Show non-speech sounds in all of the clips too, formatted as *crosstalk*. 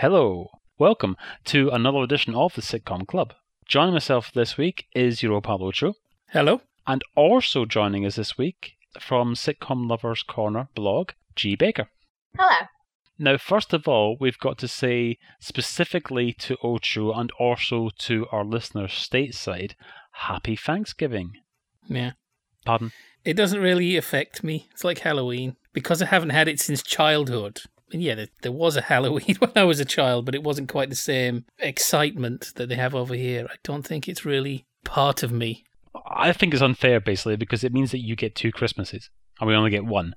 Hello, welcome to another edition of the Sitcom Club. Joining myself this week is Euro Pablo Cho, Hello. and also joining us this week from Sitcom Lovers Corner blog, Gee Baker. Hello. Now, first of all, we've got to say specifically to Ocho and also to our listeners stateside, Happy Thanksgiving. Yeah. Pardon? It doesn't really affect me. It's like Halloween. Because I haven't had it since childhood. Yeah, there, there was a Halloween *laughs* when I was a child, but it wasn't quite the same excitement that they have over here. I don't think it's really part of me. I think it's unfair, basically, because it means that you get two Christmases and we only get one.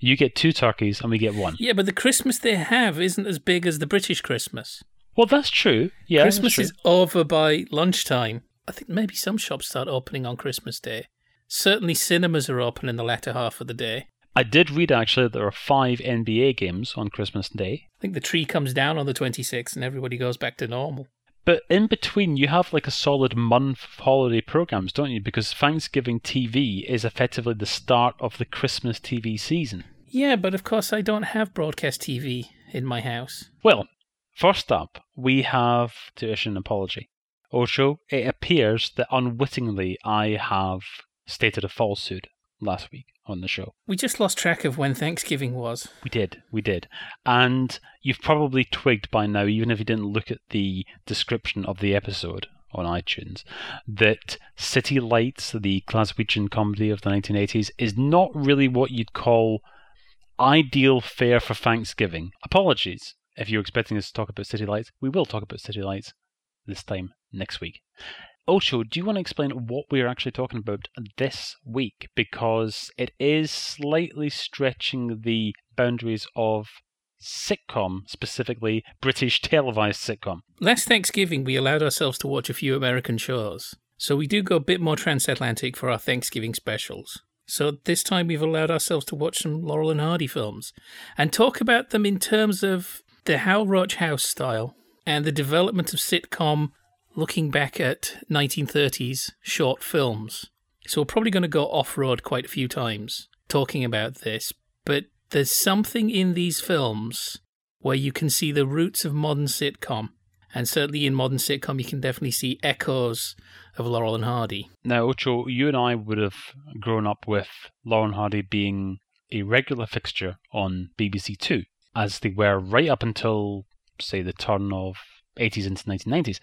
You get two turkeys and we get one. Yeah, but the Christmas they have isn't as big as the British Christmas. Well, that's true. Yeah, Christmas true. is over by lunchtime. I think maybe some shops start opening on Christmas Day. Certainly cinemas are open in the latter half of the day. I did read actually that there are five NBA games on Christmas Day. I think the tree comes down on the 26th and everybody goes back to normal. But in between, you have like a solid month of holiday programs, don't you? Because Thanksgiving TV is effectively the start of the Christmas TV season. Yeah, but of course I don't have broadcast TV in my house. Well, first up, we have to issue an apology. Ocho, it appears that unwittingly I have stated a falsehood last week on the show. We just lost track of when Thanksgiving was. We did, we did. And you've probably twigged by now, even if you didn't look at the description of the episode on iTunes, that City Lights, the Glaswegian comedy of the 1980s, is not really what you'd call ideal fare for Thanksgiving. Apologies if you're expecting us to talk about City Lights. We will talk about City Lights this time next week. Ocho, do you want to explain what we're actually talking about this week? Because it is slightly stretching the boundaries of sitcom, specifically British *laughs* televised sitcom. Last Thanksgiving, we allowed ourselves to watch a few American shows. So we do go a bit more transatlantic for our Thanksgiving specials. So this time we've allowed ourselves to watch some Laurel and Hardy films and talk about them in terms of the Hal Roach House style and the development of sitcom looking back at 1930s short films. So we're probably going to go off road quite a few times talking about this, but there's something in these films where you can see the roots of modern sitcom. And certainly in modern sitcom, you can definitely see echoes of Laurel and Hardy. Now, Ocho, you and I would have grown up with Laurel and Hardy being a regular fixture on BBC Two, as they were right up until, say, the turn of 80s into 1990s.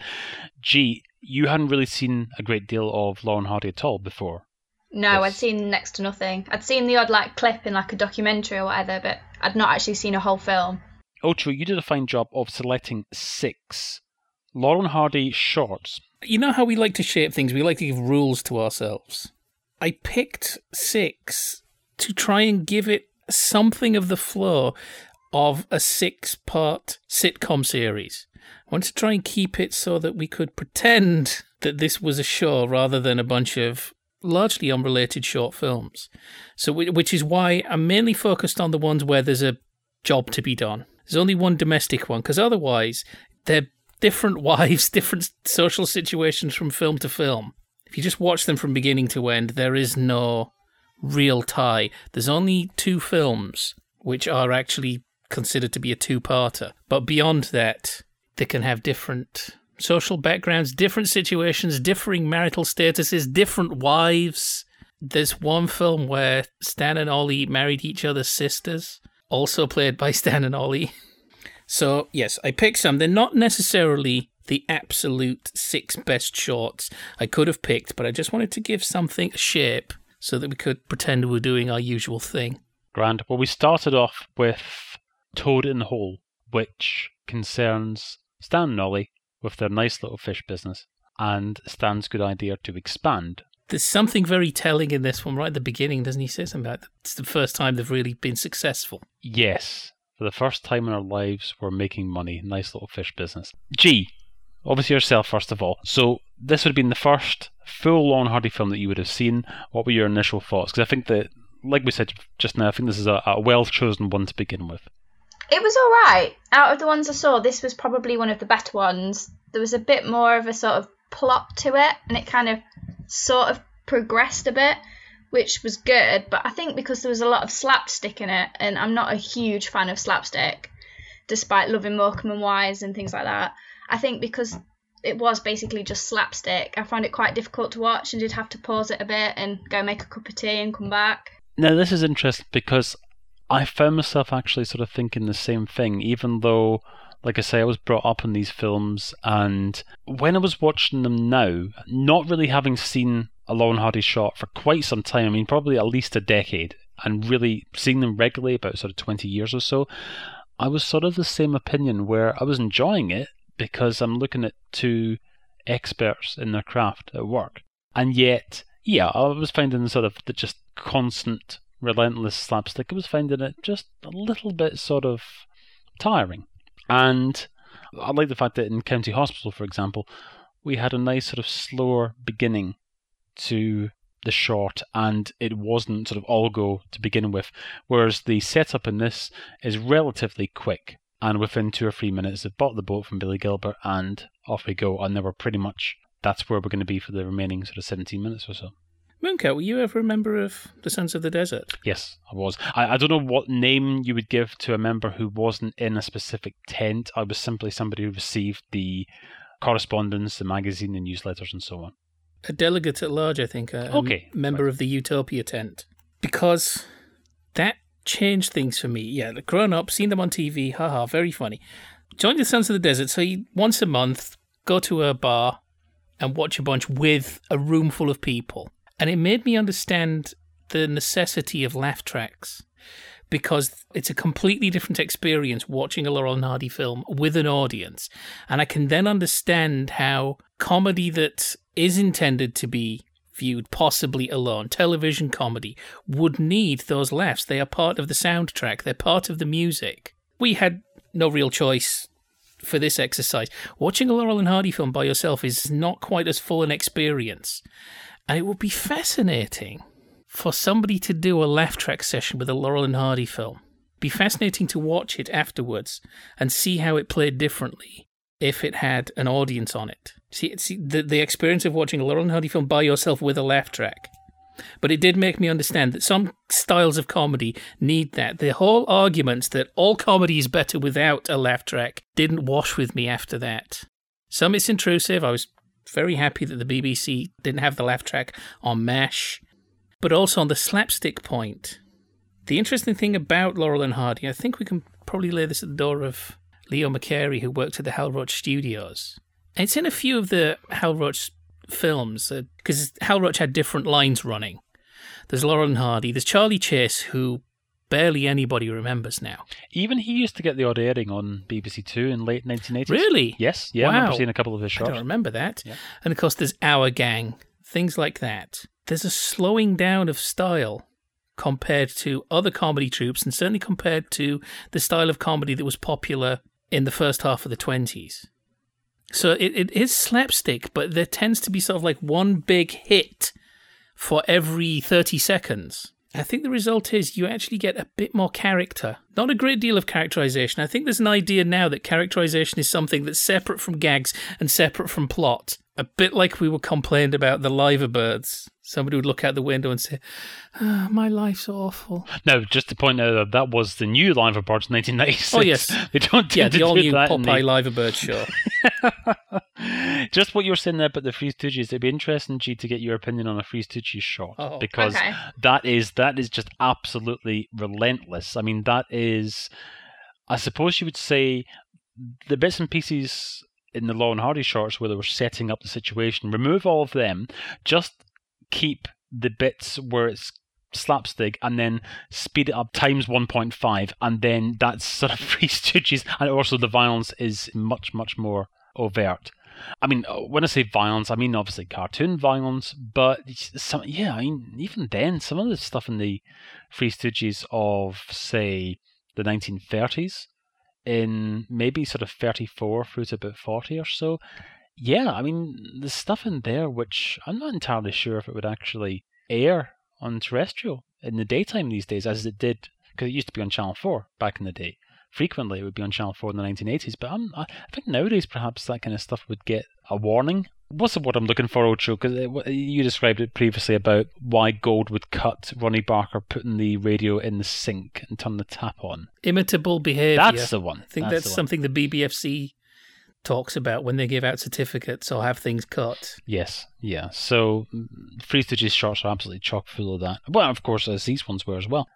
Gee, you hadn't really seen a great deal of Laurel and Hardy at all before. No, Yes. I'd seen next to nothing. I'd seen the odd like clip in like a documentary or whatever, but I'd not actually seen a whole film. Ocho, you did a fine job of selecting six Laurel and Hardy shorts. You know how we like to shape things, we like to give rules to ourselves. I picked six to try and give it something of the flow of a six part sitcom series. Wanted to try and keep it so that we could pretend that this was a show rather than a bunch of largely unrelated short films. So, which is why I'm mainly focused on the ones where there's a job to be done. There's only one domestic one because otherwise they're different *laughs* wives, different social situations from film to film. If you just watch them from beginning to end, there is no real tie. There's only two films which are actually considered to be a two parter. But beyond that, they can have different social backgrounds, different situations, differing marital statuses, different wives. There's one film where Stan and Ollie married each other's sisters, also played by *laughs* Stan and Ollie. So, yes, I picked some. They're not necessarily the absolute six best shorts I could have picked, but I just wanted to give something a shape so that we could pretend we were doing our usual thing. Grand. Well, we started off with Toad in the Hole, which concerns Stan and Ollie with their nice little fish business, and Stan's good idea to expand. There's something very telling in this one right at the beginning, doesn't he say something about it's the first time they've really been successful. Yes, for the first time in our lives, we're making money. Nice little fish business. G, obviously yourself first of all. So this would have been the first full Laurel and Hardy film that you would have seen. What were your initial thoughts? Because I think that, like we said just now, I think this is a, a well chosen one to begin with. It was all right. Out of the ones I saw, this was probably one of the better ones. There was a bit more of a sort of plot to it, and it kind of sort of progressed a bit, which was good. But I think because there was a lot of slapstick in it, and I'm not a huge fan of slapstick, despite loving Morecambe and Wise and things like that. I think because it was basically just slapstick, I found it quite difficult to watch and did have to pause it a bit and go make a cup of tea and come back. Now, this is interesting because I found myself actually sort of thinking the same thing, even though, like I say, I was brought up on these films, and when I was watching them now, not really having seen a and Hardy short for quite some time, I mean, probably at least a decade, and really seeing them regularly, about sort of 20 years or so, I was sort of the same opinion where I was enjoying it because I'm looking at two experts in their craft at work. And yet, yeah, I was finding sort of the just constant, relentless slapstick. I was finding it just a little bit sort of tiring. And I like the fact that in County Hospital, for example, we had a nice sort of slower beginning to the short and it wasn't sort of all go to begin with. Whereas the setup in this is relatively quick and within two or three minutes they've bought the boat from Billy Gilbert and off we go and they were pretty much that's where we're going to be for the remaining sort of 17 minutes or so. Mooncat, were you ever a member of the Sons of the Desert? Yes, I was. I, I don't know what name you would give to a member who wasn't in a specific tent. I was simply somebody who received the correspondence, the magazine, the newsletters, and so on. A delegate at large, I think. A, Okay. A member of the Utopia tent. Because that changed things for me. Yeah, grown up, seen them on TV, haha, very funny. Joined the Sons of the Desert, so you once a month go to a bar and watch a bunch with a room full of people. And it made me understand the necessity of laugh tracks because it's a completely different experience watching a Laurel and Hardy film with an audience. And I can then understand how comedy that is intended to be viewed possibly alone, television comedy, would need those laughs. They are part of the soundtrack, they're part of the music. We had no real choice for this exercise. Watching a Laurel and Hardy film by yourself is not quite as full an experience. And it would be fascinating for somebody to do a laugh track session with a Laurel and Hardy film. Be fascinating to watch it afterwards and see how it played differently if it had an audience on it. See, see the, the experience of watching a Laurel and Hardy film by yourself with a laugh track. But it did make me understand that some styles of comedy need that. The whole argument that all comedy is better without a laugh track didn't wash with me after that. Some it's intrusive. I was very happy that the BBC didn't have the laugh track on MASH. But also on the slapstick point, the interesting thing about Laurel and Hardy, I think we can probably lay this at the door of Leo McCarey, who worked at the Hal Roach Studios. It's in a few of the Hal Roach films uh, because Hal Roach had different lines running. There's Laurel and Hardy. There's Charlie Chase, who barely anybody remembers now. Even he used to get the odd airing on BBC Two in late 1980s. Really? Yes. Yeah, I Wow. remember seeing a couple of his shots. I don't remember that. Yeah. And of course, there's Our Gang, things like that. There's a slowing down of style compared to other comedy troupes, and certainly compared to the style of comedy that was popular in the first half of the 20s. So it, it is slapstick, but there tends to be sort of like one big hit for every 30 seconds. I think the result is you actually get a bit more character. Not a great deal of characterization. I think there's an idea now that characterization is something that's separate from gags and separate from plot. A bit like we were complained about the liver birds. Somebody would look out the window and say, "Ah, My life's awful. No, just to point out that that was the new Liver Birds 1996. Oh, yes. *laughs* They don't tend Yeah, the all do new that in Popeye the- liver bird show. *laughs* Just what you were saying there about the Three Stooges, it'd be interesting, G, to get your opinion on a Three Stooges short Oh. because Okay. that is that is just absolutely relentless. I mean, that is, I suppose you would say, the bits and pieces in the Laurel and Hardy shorts where they were setting up the situation. Remove all of them, just keep the bits where it's slapstick and then speed it up times 1.5 and then that's *laughs* sort of Three Stooges. And also the violence is much much more overt. I mean uh, when i say violence i mean obviously cartoon violence but some yeah i mean even then some of the stuff in the Three Stooges of say the 1930s in maybe sort of 34 through to about 40 or so yeah i mean the stuff in there which i'm not entirely sure if it would actually air on terrestrial in the daytime these days, as it did because it used to be on Channel Four back in the day. Frequently, it would be on Channel Four in the 1980s. But I'm, I think nowadays perhaps that kind of stuff would get a warning what's the word I'm looking for, Ocho? Because uh, you described it previously about why Gold would cut Ronnie Barker putting the radio in the sink and turn the tap on. Imitable behaviour. That's the one. I think that's, that's, something the BBFC talks about when they give out certificates or have things cut. Yes, yeah. So mm, Three Stooges shorts are absolutely chock full of that. Well, of course, as these ones were as well.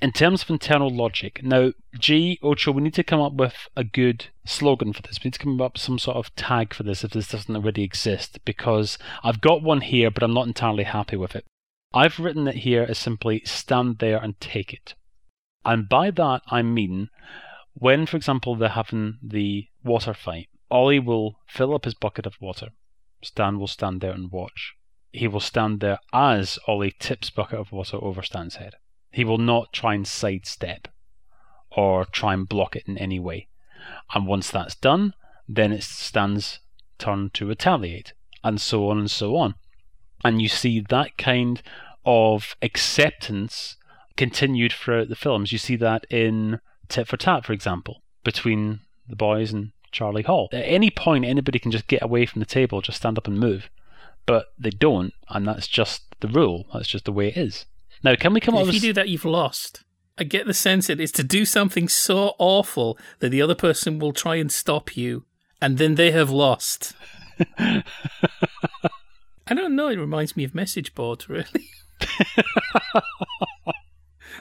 In terms of internal logic, now, G, Ocho, we need to come up with a good slogan for this. We need to come up with some sort of tag for this if this doesn't already exist, because I've got one here, but I'm not entirely happy with it. I've written it here as simply stand there and take it. And by that, I mean when, for example, they're having the water fight, Ollie will fill up his bucket of water. Stan will stand there and watch. He will stand there as Ollie tips bucket of water over Stan's head. He will not try and sidestep or try and block it in any way. And once that's done, then it stands turn to retaliate, and so on and so on. And you see that kind of acceptance continued throughout the films. You see that in Tit for Tat, for example, between the boys and Charlie Hall. At any point, anybody can just get away from the table, just stand up and move. But they don't, and that's just the rule. That's just the way it is. Now, can we come up If with you do that, you've lost. I get the sense it is to do something so awful that the other person will try and stop you, and then they have lost. *laughs* I don't know. It reminds me of message boards, really. *laughs*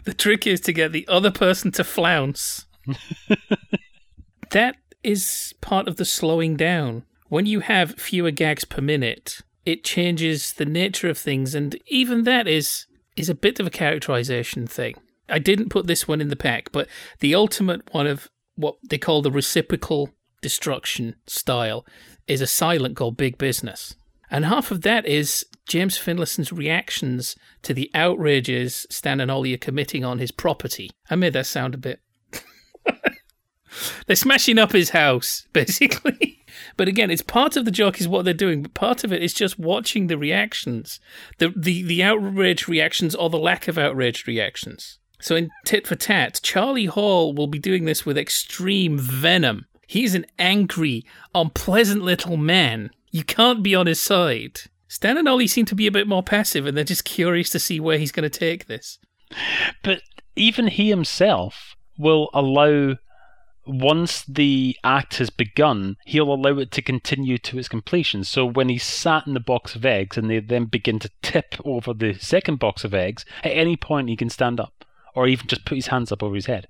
the trick is to get the other person to flounce. *laughs* that is part of the slowing down. When you have fewer gags per minute, it changes the nature of things, and even that is is a bit of a characterization thing. I didn't put this one in the pack, but the ultimate one of what they call the reciprocal destruction style is a silent called Big Business. And half of that is James Finlayson's reactions to the outrages Stan and Ollie are committing on his property. I made that sound a bit. *laughs* They're smashing up his house, *laughs* basically. But again, it's part of the joke is what they're doing, but part of it is just watching the reactions, the the the outraged reactions or the lack of outraged reactions. So in Tit for Tat, Charlie Hall will be doing this with extreme venom. He's an angry, unpleasant little man. You can't be on his side. Stan and Ollie seem to be a bit more passive, and they're just curious to see where he's going to take this. But even he himself will allow once the act has begun, he'll allow it to continue to its completion. So when he's sat in the box of eggs and they then begin to tip over the second box of eggs, at any point he can stand up or even just put his hands up over his head.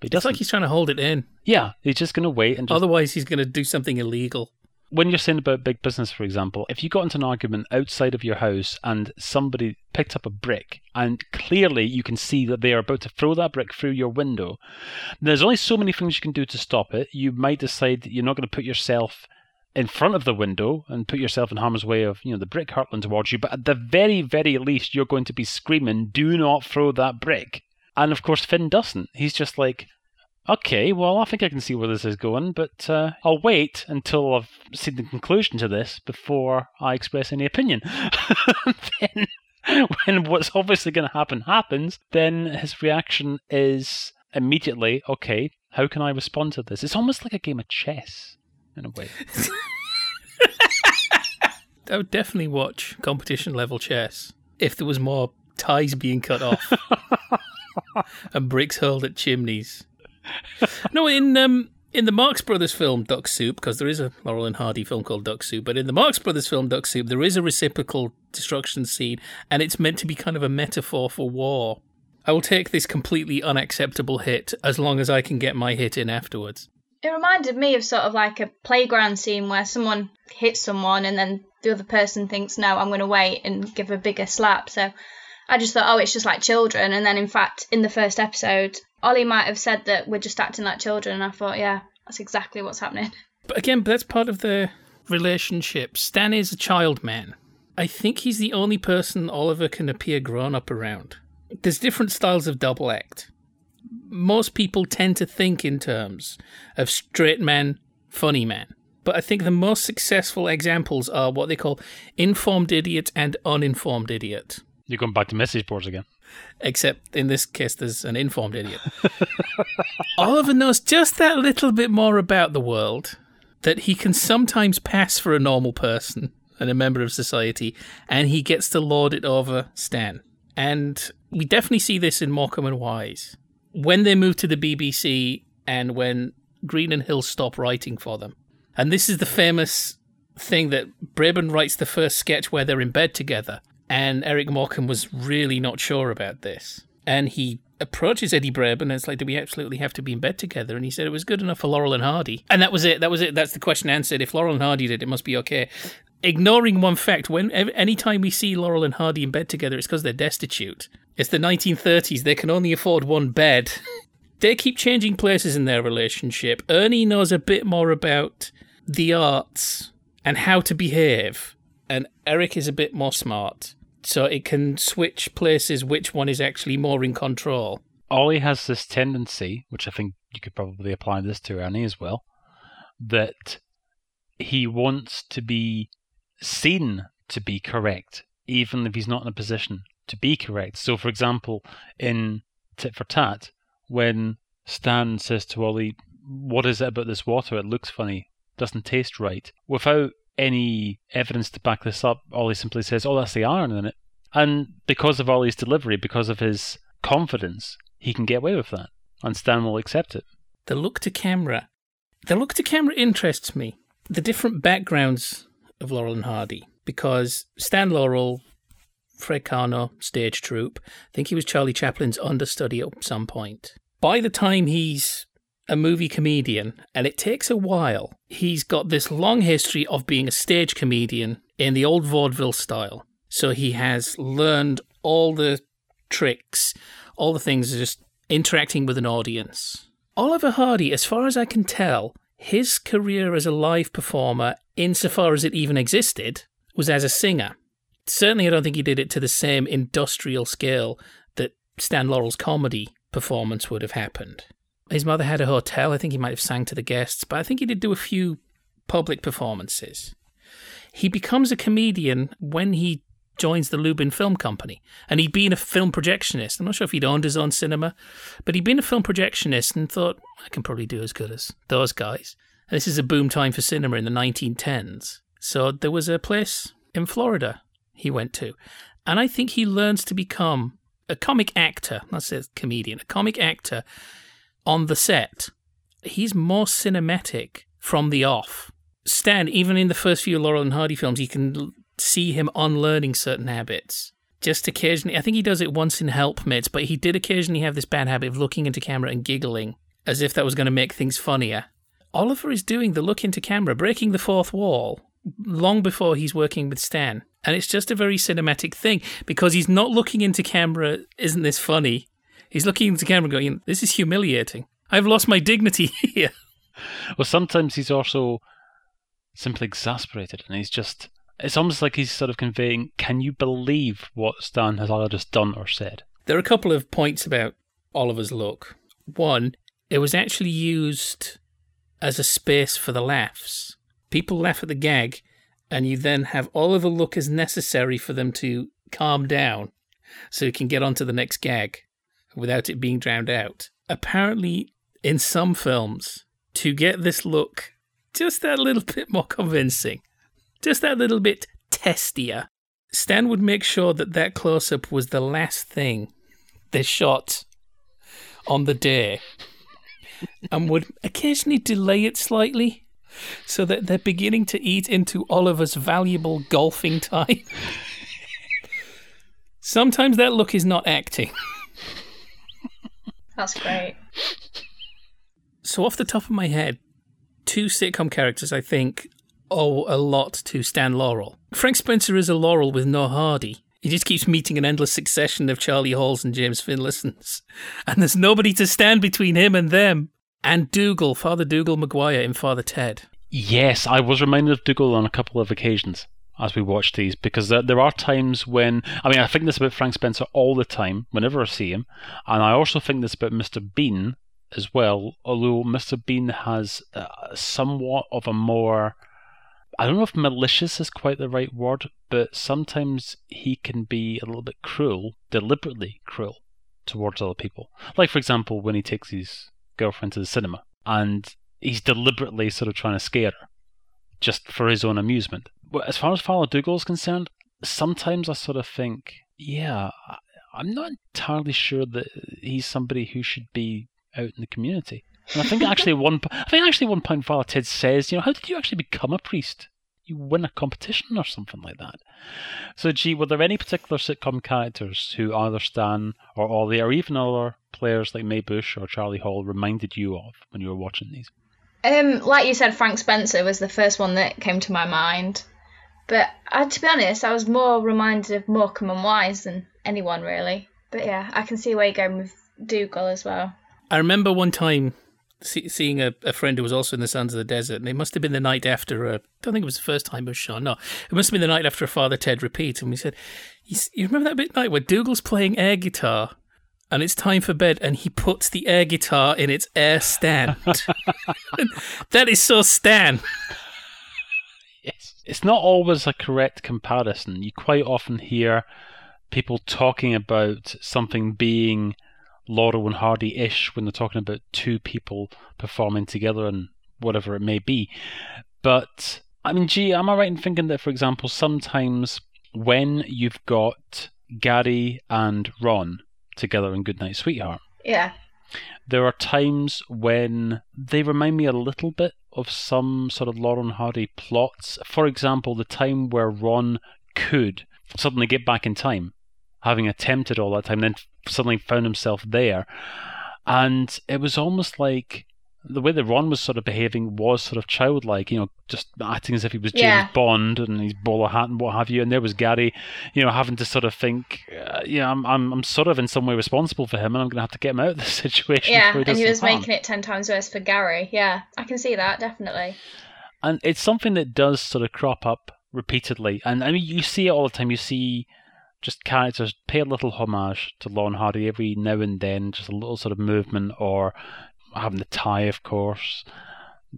But It's like he's trying to hold it in. yeah, he's just going to wait and just Otherwise, he's going to do something illegal. When you're saying about big business, for example, if you got into an argument outside of your house and somebody picked up a brick and clearly you can see that they are about to throw that brick through your window, there's only so many things you can do to stop it. You might decide you're not going to put yourself in front of the window and put yourself in harm's way of you know the brick hurtling towards you, but at the very, very least, you're going to be screaming, "Do not throw that brick!" And of course, Finn doesn't. He's just like, Okay, well, I think I can see where this is going, but uh, I'll wait until I've seen the conclusion to this before I express any opinion. *laughs* then, when what's obviously going to happen happens, then his reaction is immediately, okay, how can I respond to this? It's almost like a game of chess, in a way. *laughs* I would definitely watch competition level chess if there was more ties being cut off *laughs* and bricks hurled at chimneys. *laughs* No, in um, in the Marx Brothers film Duck Soup, because there is a Laurel and Hardy film called Duck Soup, but in the Marx Brothers film Duck Soup, there is a reciprocal destruction scene, and it's meant to be kind of a metaphor for war. I will take this completely unacceptable hit as long as I can get my hit in afterwards. It reminded me of sort of like a playground scene where someone hits someone and then the other person thinks, no, I'm going to wait and give a bigger slap. So I just thought, oh, it's just like children. And then, in fact, in the first episode, Ollie might have said that we're just acting like children. And I thought, yeah, that's exactly what's happening. But again, that's part of the relationship. Stan is a child man. I think he's the only person Oliver can appear grown up around. There's different styles of double act. Most people tend to think in terms of straight man, funny man. But I think the most successful examples are what they call informed idiot and uninformed idiot. You're going back to message boards again. Except in this case, there's an informed idiot. *laughs* Oliver knows just that little bit more about the world that he can sometimes pass for a normal person and a member of society, and he gets to lord it over Stan. And we definitely see this in Morecambe and Wise. When they move to the BBC and when Green and Hill stop writing for them. And this is the famous thing that Braben writes the first sketch where they're in bed together. And Eric Morecambe was really not sure about this. And he approaches Eddie Braben and it's like, do we absolutely have to be in bed together? And he said it was good enough for Laurel and Hardy. And that was it. That was it. That's the question answered. If Laurel and Hardy did, it must be okay. Ignoring one fact, when anytime we see Laurel and Hardy in bed together, it's because they're destitute. It's the 1930s. They can only afford one bed. *laughs* they keep changing places in their relationship. Ernie knows a bit more about the arts and how to behave, and Eric is a bit more smart so it can switch places which one is actually more in control. Ollie has this tendency, which I think you could probably apply this to Ernie as well, that he wants to be seen to be correct, even if he's not in a position to be correct. So, for example, in Tit for Tat, when Stan says to Ollie, What is it about this water? It looks funny, doesn't taste right. Without any evidence to back this up. Ollie simply says, "Oh, that's the iron in it," and because of Ollie's delivery, because of his confidence, he can get away with that, and Stan will accept it. The look to camera, the look to camera interests me. The different backgrounds of Laurel and Hardy, because Stan Laurel, Fred Karno, stage troupe. I think he was Charlie Chaplin's understudy at some point. By the time he's a movie comedian, and it takes a while. He's got this long history of being a stage comedian in the old vaudeville style. So he has learned all the tricks, all the things, just interacting with an audience. Oliver Hardy, as far as I can tell, his career as a live performer, insofar as it even existed, was as a singer. Certainly, I don't think he did it to the same industrial scale that Stan Laurel's comedy performance would have happened. His mother had a hotel. I think he might have sang to the guests, but I think he did do a few public performances. He becomes a comedian when he joins the Lubin Film Company. And he'd been a film projectionist. I'm not sure if he'd owned his own cinema, but he'd been a film projectionist and thought, I can probably do as good as those guys. And this is a boom time for cinema in the 1910s. So there was a place in Florida he went to. And I think he learns to become a comic actor, not say comedian, a comic actor on the set, he's more cinematic from the off. Stan, even in the first few Laurel and Hardy films, you can see him unlearning certain habits. Just occasionally, I think he does it once in Helpmates, but he did occasionally have this bad habit of looking into camera and giggling as if that was going to make things funnier. Oliver is doing the look into camera, breaking the fourth wall, long before he's working with Stan. And it's just a very cinematic thing because he's not looking into camera, isn't this funny? He's looking into the camera going, This is humiliating. I've lost my dignity *laughs* here. Well, sometimes he's also simply exasperated and he's just. It's almost like he's sort of conveying, Can you believe what Stan has either just done or said? There are a couple of points about Oliver's look. One, it was actually used as a space for the laughs. People laugh at the gag, and you then have Oliver look as necessary for them to calm down so you can get on to the next gag without it being drowned out. Apparently, in some films, to get this look just that little bit more convincing, just that little bit testier, Stan would make sure that that close up was the last thing they shot on the day and would occasionally delay it slightly so that they're beginning to eat into Oliver's valuable golfing time. *laughs* Sometimes that look is not acting. That's great. So, off the top of my head, two sitcom characters I think owe a lot to Stan Laurel. Frank Spencer is a Laurel with no Hardy. He just keeps meeting an endless succession of Charlie Halls and James Finlaysons. *laughs* And there's nobody to stand between him and them. And Dougal, Father Dougal Maguire in Father Ted. Yes, I was reminded of Dougal on a couple of occasions as we watch these because there, there are times when I mean I think this about Frank Spencer all the time whenever I see him, and I also think this about Mr. Bean as well. Although Mr. Bean has uh, somewhat of a more I don't know if malicious is quite the right word, but sometimes he can be a little bit cruel, deliberately cruel towards other people. Like for example, when he takes his girlfriend to the cinema and he's deliberately sort of trying to scare her just for his own amusement. But as far as Father Dougal is concerned, sometimes I sort of think, yeah, I- I'm not entirely sure that he's somebody who should be out in the community. And I think actually *laughs* one, po- I think actually one point Father Ted says, you know, how did you actually become a priest? You win a competition or something like that. So, gee, were there any particular sitcom characters who either Stan or Ollie or even other players like Mae Busch or Charlie Hall reminded you of when you were watching these? Um, like you said, Frank Spencer was the first one that came to my mind. But uh, to be honest, I was more reminded of Morecambe and Wise than anyone really. But yeah, I can see where you're going with Dougal as well. I remember one time see, seeing a, a friend who was also in the Sons of the Desert, and it must have been the night after a. I don't think it was the first time it was shown. No, it must have been the night after a Father Ted repeat, and we said, you, "You remember that bit night where Dougal's playing air guitar?" And it's time for bed, and he puts the air guitar in its air stand. *laughs* *laughs* that is so Stan. Yes. It's not always a correct comparison. You quite often hear people talking about something being Laurel and Hardy ish when they're talking about two people performing together and whatever it may be. But, I mean, gee, am I right in thinking that, for example, sometimes when you've got Gary and Ron together in Goodnight Sweetheart, Yeah, there are times when they remind me a little bit of some sort of Laurel and Hardy plots. For example, the time where Ron could suddenly get back in time, having attempted all that time, then suddenly found himself there. And it was almost like the way that Ron was sort of behaving was sort of childlike, you know, just acting as if he was James Yeah. Bond and his bowler hat and what have you. And there was Gary, you know, having to sort of think, uh, you know, I'm, I'm, I'm sort of in some way responsible for him, and I'm going to have to get him out of this *laughs* situation. yeah, before and he was harm. making it ten times worse for Gary. Yeah, I can see that definitely. and it's something that does sort of crop up repeatedly. And I mean, you see it all the time. You see just characters pay a little homage to Laurel and Hardy every now and then, just a little sort of movement, or having the tie, of course,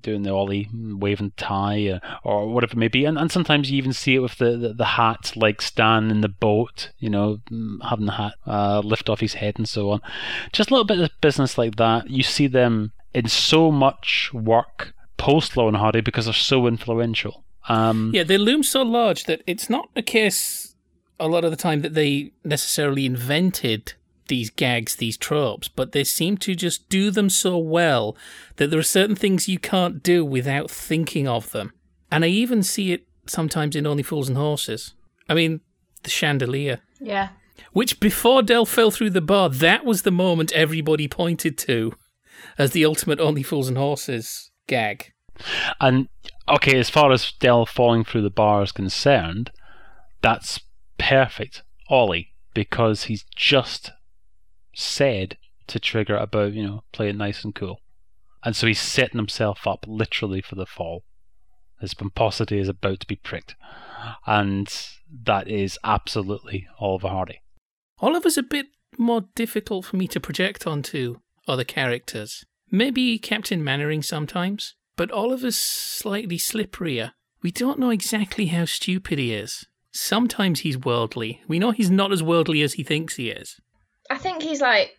doing the ollie, waving tie, uh, or whatever it may be. And, and sometimes you even see it with the, the, the hat, like Stan in the boat, you know, mm, having the hat uh, lift off his head and so on. Just a little bit of business like that. You see them in so much work post Laurel and Hardy because they're so influential. Um, Yeah, they loom so large that it's not a case a lot of the time that they necessarily invented these gags, these tropes, but they seem to just do them so well that there are certain things you can't do without thinking of them. And I even see it sometimes in Only Fools and Horses. I mean, the chandelier. Yeah, Which before Del fell through the bar, that was the moment everybody pointed to as the ultimate Only Fools and Horses gag. And okay, as far as Del falling through the bar is concerned, that's perfect, Ollie, because he's just said to Trigger about you know play it nice and cool, and so he's setting himself up literally for the fall. His pomposity is about to be pricked, and that is absolutely Oliver Hardy. Oliver's a bit more difficult for me to project onto other characters. Maybe Captain Mainwaring sometimes, but Oliver's slightly slipperier. We don't know exactly how stupid he is. Sometimes he's worldly. We know he's not as worldly as he thinks he is. I think he's like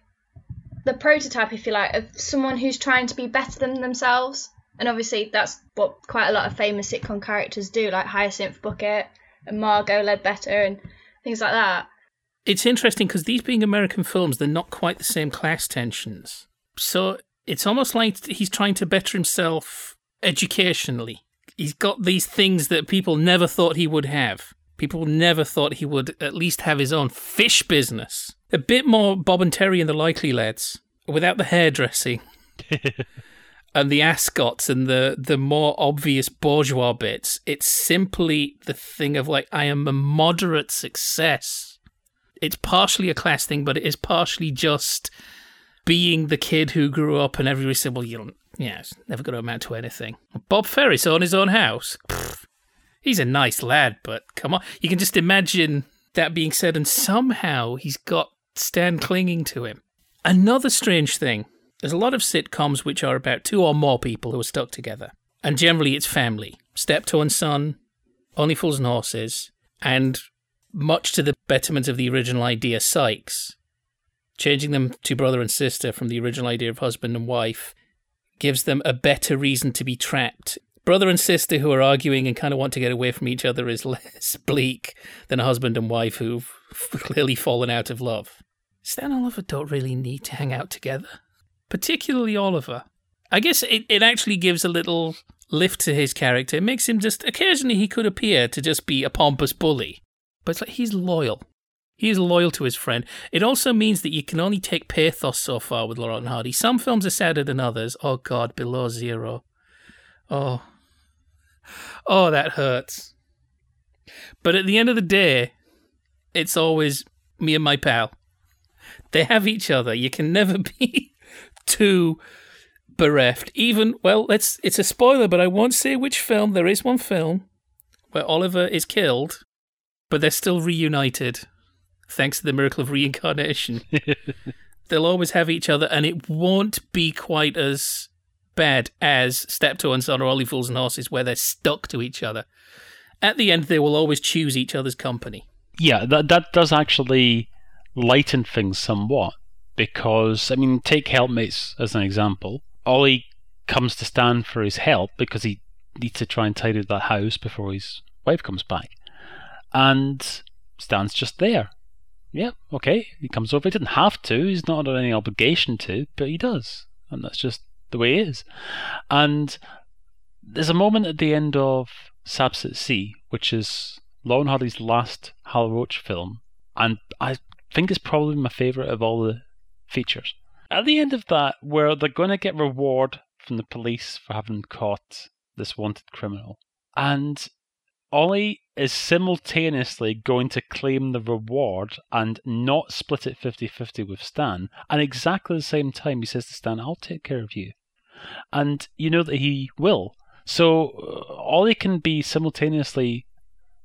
the prototype, if you like, of someone who's trying to be better than themselves. And obviously, that's what quite a lot of famous sitcom characters do, like Hyacinth Bucket and Margot Ledbetter and things like that. It's interesting because these being American films, they're not quite the same class tensions. So it's almost like he's trying to better himself educationally. He's got these things that people never thought he would have. People never thought he would at least have his own fish business. A bit more Bob and Terry and the Likely Lads, without the hairdressing *laughs* and the ascots and the the more obvious bourgeois bits. It's simply the thing of like I am a moderate success. It's partially a class thing, but it is partially just being the kid who grew up and everybody said, "Well, you don't, yeah, it's never going to amount to anything." Bob Ferris on his own house. Pfft, he's a nice lad, but come on, you can just imagine that being said, and somehow he's got Stan clinging to him. Another strange thing there's a lot of sitcoms which are about two or more people who are stuck together. And generally it's family. Steptoe and Son, Only Fools and Horses, and much to the betterment of the original idea, Sykes. Changing them to brother and sister from the original idea of husband and wife gives them a better reason to be trapped. brother and sister who are arguing and kind of want to get away from each other is *laughs* less bleak than a husband and wife who've *laughs* clearly fallen out of love. Stan and Oliver don't really need to hang out together, particularly Oliver. I guess it, it actually gives a little lift to his character. It makes him just occasionally he could appear to just be a pompous bully, but it's like he's loyal. He is loyal to his friend. It also means that you can only take pathos so far with Laurel and Hardy. Some films are sadder than others. Oh God, Below Zero. Oh, oh, that hurts. But at the end of the day, it's always me and my pal. They have each other. You can never *laughs* be too bereft. Even well, let's. It's a spoiler, but I won't say which film. There is one film where Oliver is killed, but they're still reunited, thanks to the miracle of reincarnation. *laughs* They'll always have each other, and it won't be quite as bad as Steptoe and Son or Only Fools and Horses, where they're stuck to each other. At the end, they will always choose each other's company. Yeah, that that does actually lighten things somewhat because I mean, take helpmates as an example. Ollie comes to Stan for his help because he needs to try and tidy that house before his wife comes back, and Stan's just there. Yeah, okay, he comes over. He didn't have to. He's not under any obligation to, but he does, and that's just the way it is. And there's a moment at the end of Saps at Sea, which is Laurel Hardy's last Hal Roach film, and I think it's probably my favourite of all the features. At the end of that, where they're going to get reward from the police for having caught this wanted criminal, and Ollie is simultaneously going to claim the reward and not split it 50 50 with Stan. And exactly the same time, he says to Stan, I'll take care of you. And you know that he will. So uh, Ollie can be simultaneously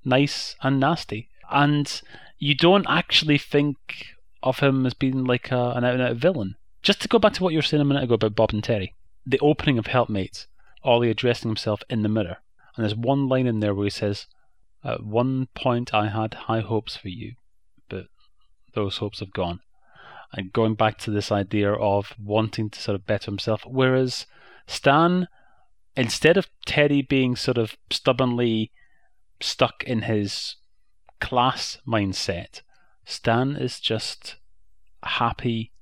nice and nasty. And you don't actually think of him as being like a, an out and out villain. Just to go back to what you were saying a minute ago about Bob and Terry, the opening of Helpmates, Ollie addressing himself in the mirror. And there's one line in there where he says, At one point I had high hopes for you, but those hopes have gone. And going back to this idea of wanting to sort of better himself, whereas Stan, instead of Terry being sort of stubbornly stuck in his class mindset, Stan is just happy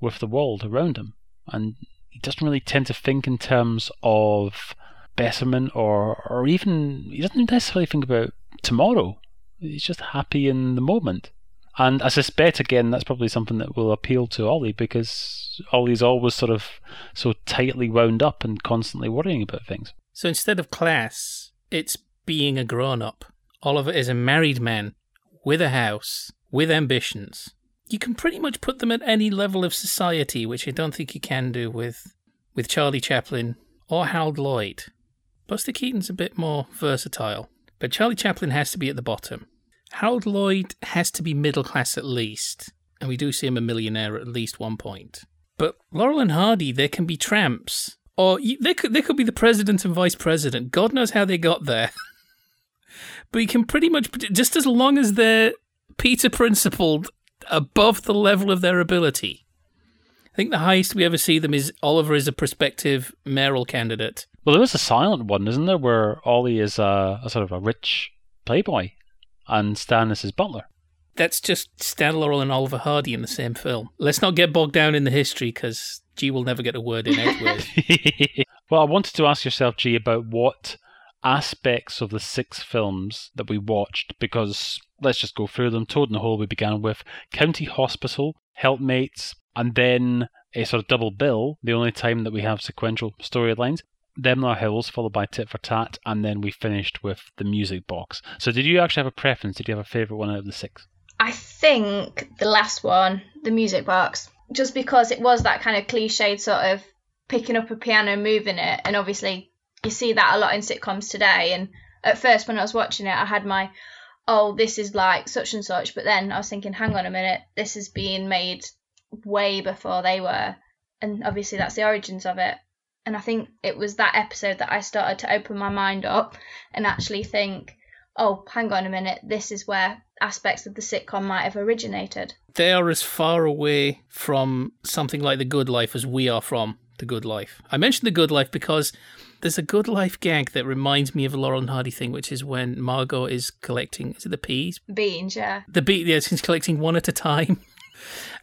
with the world around him. And he doesn't really tend to think in terms of betterment or, or even, he doesn't necessarily think about tomorrow. He's just happy in the moment. And I suspect, again, that's probably something that will appeal to Ollie because Ollie's always sort of so tightly wound up and constantly worrying about things. So instead of class, it's being a grown up. Oliver is a married man with a house, with ambitions. You can pretty much put them at any level of society, which I don't think you can do with with Charlie Chaplin or Harold Lloyd. Buster Keaton's a bit more versatile, but Charlie Chaplin has to be at the bottom. Harold Lloyd has to be middle class at least, and we do see him a millionaire at least one point. But Laurel and Hardy, they can be tramps, or they could they could be the president and vice president. God knows how they got there. *laughs* but you can pretty much just as long as they're Peter principled above the level of their ability. I think the highest we ever see them is Oliver is a prospective mayoral candidate. Well, there is a silent one, isn't there, where Ollie is a, a sort of a rich playboy and Stan is his butler. That's just Stan Laurel and Oliver Hardy in the same film. Let's not get bogged down in the history because G will never get a word in edgeways. *laughs* well, I wanted to ask yourself, G, about what aspects of the six films that we watched because let's just go through them. Toad in the Hole we began with, County Hospital, Helpmates, and then a sort of double bill, the only time that we have sequential storylines. Thar Hills, followed by Tit for Tat, and then we finished with the music box. So, did you actually have a preference? Did you have a favourite one out of the six? I think the last one, the music box, just because it was that kind of cliched sort of picking up a piano moving it, and obviously you see that a lot in sitcoms today. And at first, when I was watching it, I had my, oh, this is like such and such, but then I was thinking, hang on a minute, this is being made way before they were, and obviously that's the origins of it. And I think it was that episode that I started to open my mind up and actually think, oh, hang on a minute, this is where aspects of the sitcom might have originated. They are as far away from something like The Good Life as we are from The Good Life. I mentioned The Good Life because There's a good life gag that reminds me of a Laurel and Hardy thing, which is when Margot is collecting, is it the peas? Beans, yeah. The bee, yeah, she's collecting one at a time. *laughs*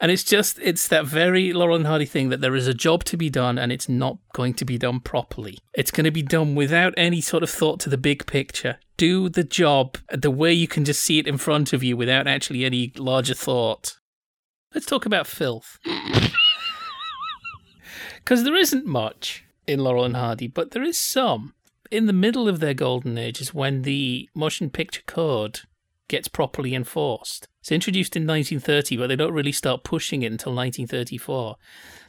And it's just, it's that very Laurel and Hardy thing that there is a job to be done and it's not going to be done properly. It's going to be done without any sort of thought to the big picture. Do the job the way you can just see it in front of you without actually any larger thought. Let's talk about filth. *laughs* Because there isn't much in Laurel and Hardy, but there is some. In the middle of their golden age is when the motion picture code gets properly enforced. It's introduced in 1930, but they don't really start pushing it until 1934.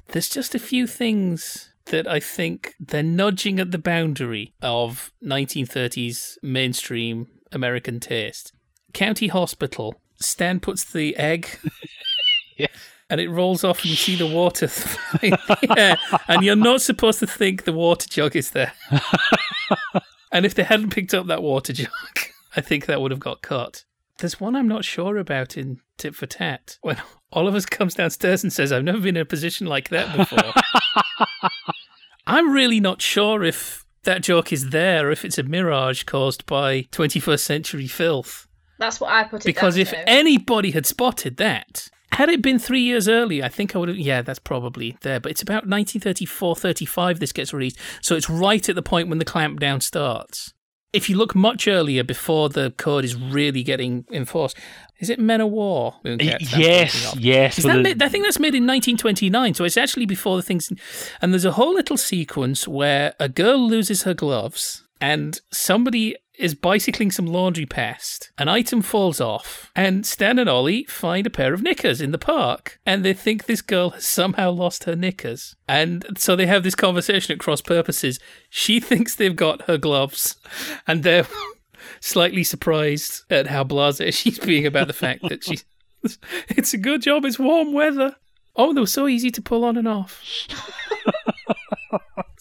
There's just a few things that I think they're nudging at the boundary of 1930s mainstream American taste. County Hospital. Stan puts the egg. *laughs* Yes. And it rolls off, and you see the water. *laughs* yeah, and you're not supposed to think the water jug is there. *laughs* and if they hadn't picked up that water jug, I think that would have got cut. There's one I'm not sure about in Tit for Tat. When Oliver comes downstairs and says, I've never been in a position like that before. *laughs* I'm really not sure if that joke is there or if it's a mirage caused by 21st century filth. That's what I put it Because if to. anybody had spotted that, had it been three years earlier, I think I would have. Yeah, that's probably there. But it's about 1934, 35 this gets released. So it's right at the point when the clampdown starts. If you look much earlier, before the code is really getting enforced, is it Men of War? Mooncats, yes, yes. Is that the- made, I think that's made in 1929, so it's actually before the things. And there's a whole little sequence where a girl loses her gloves, and somebody is bicycling some laundry past. An item falls off, and Stan and Ollie find a pair of knickers in the park, and they think this girl has somehow lost her knickers. And so they have this conversation at cross purposes. She *laughs* thinks they've got her gloves, and they're *laughs* slightly surprised at how blasé *laughs* she's being about the fact that she's. It's a good job. It's warm weather. Oh, they were so easy to pull on and off.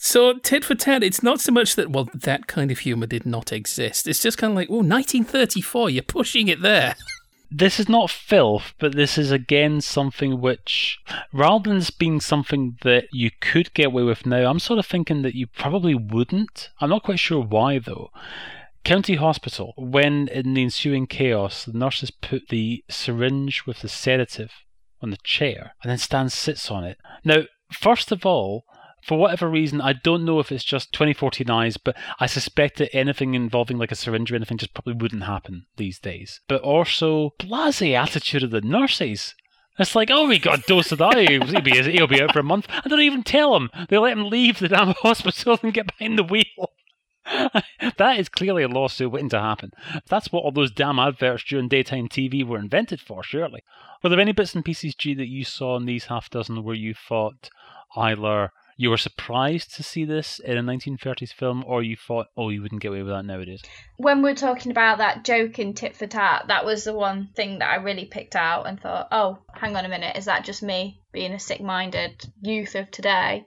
So, tit for tat, it's not so much that, well, that kind of humour did not exist. It's just kind of like, oh, 1934, you're pushing it there. this is not filth, but this is again something which, rather than this being something that you could get away with now, I'm sort of thinking that you probably wouldn't. I'm not quite sure why though. County Hospital, when in the ensuing chaos, the nurses put the syringe with the sedative on the chair, and then Stan sits on it. Now, first of all, for whatever reason, I don't know if it's just 2014 eyes, but I suspect that anything involving like a syringe or anything just probably wouldn't happen these days. But also, blase attitude of the nurses. It's like, oh, we got a dose of that. He'll be, he'll be out for a month. I don't even tell him. They let him leave the damn *laughs* hospital and get behind the wheel. *laughs* that is clearly a lawsuit waiting to happen. That's what all those damn adverts during daytime TV were invented for, surely. Were there any bits and pieces, G, that you saw in these half dozen where you thought either you were surprised to see this in a 1930s film or you thought, oh, you wouldn't get away with that nowadays? when we're talking about that joke in tit for tat, that was the one thing that I really picked out and thought, oh, hang on a minute, is that just me being a sick minded youth of today?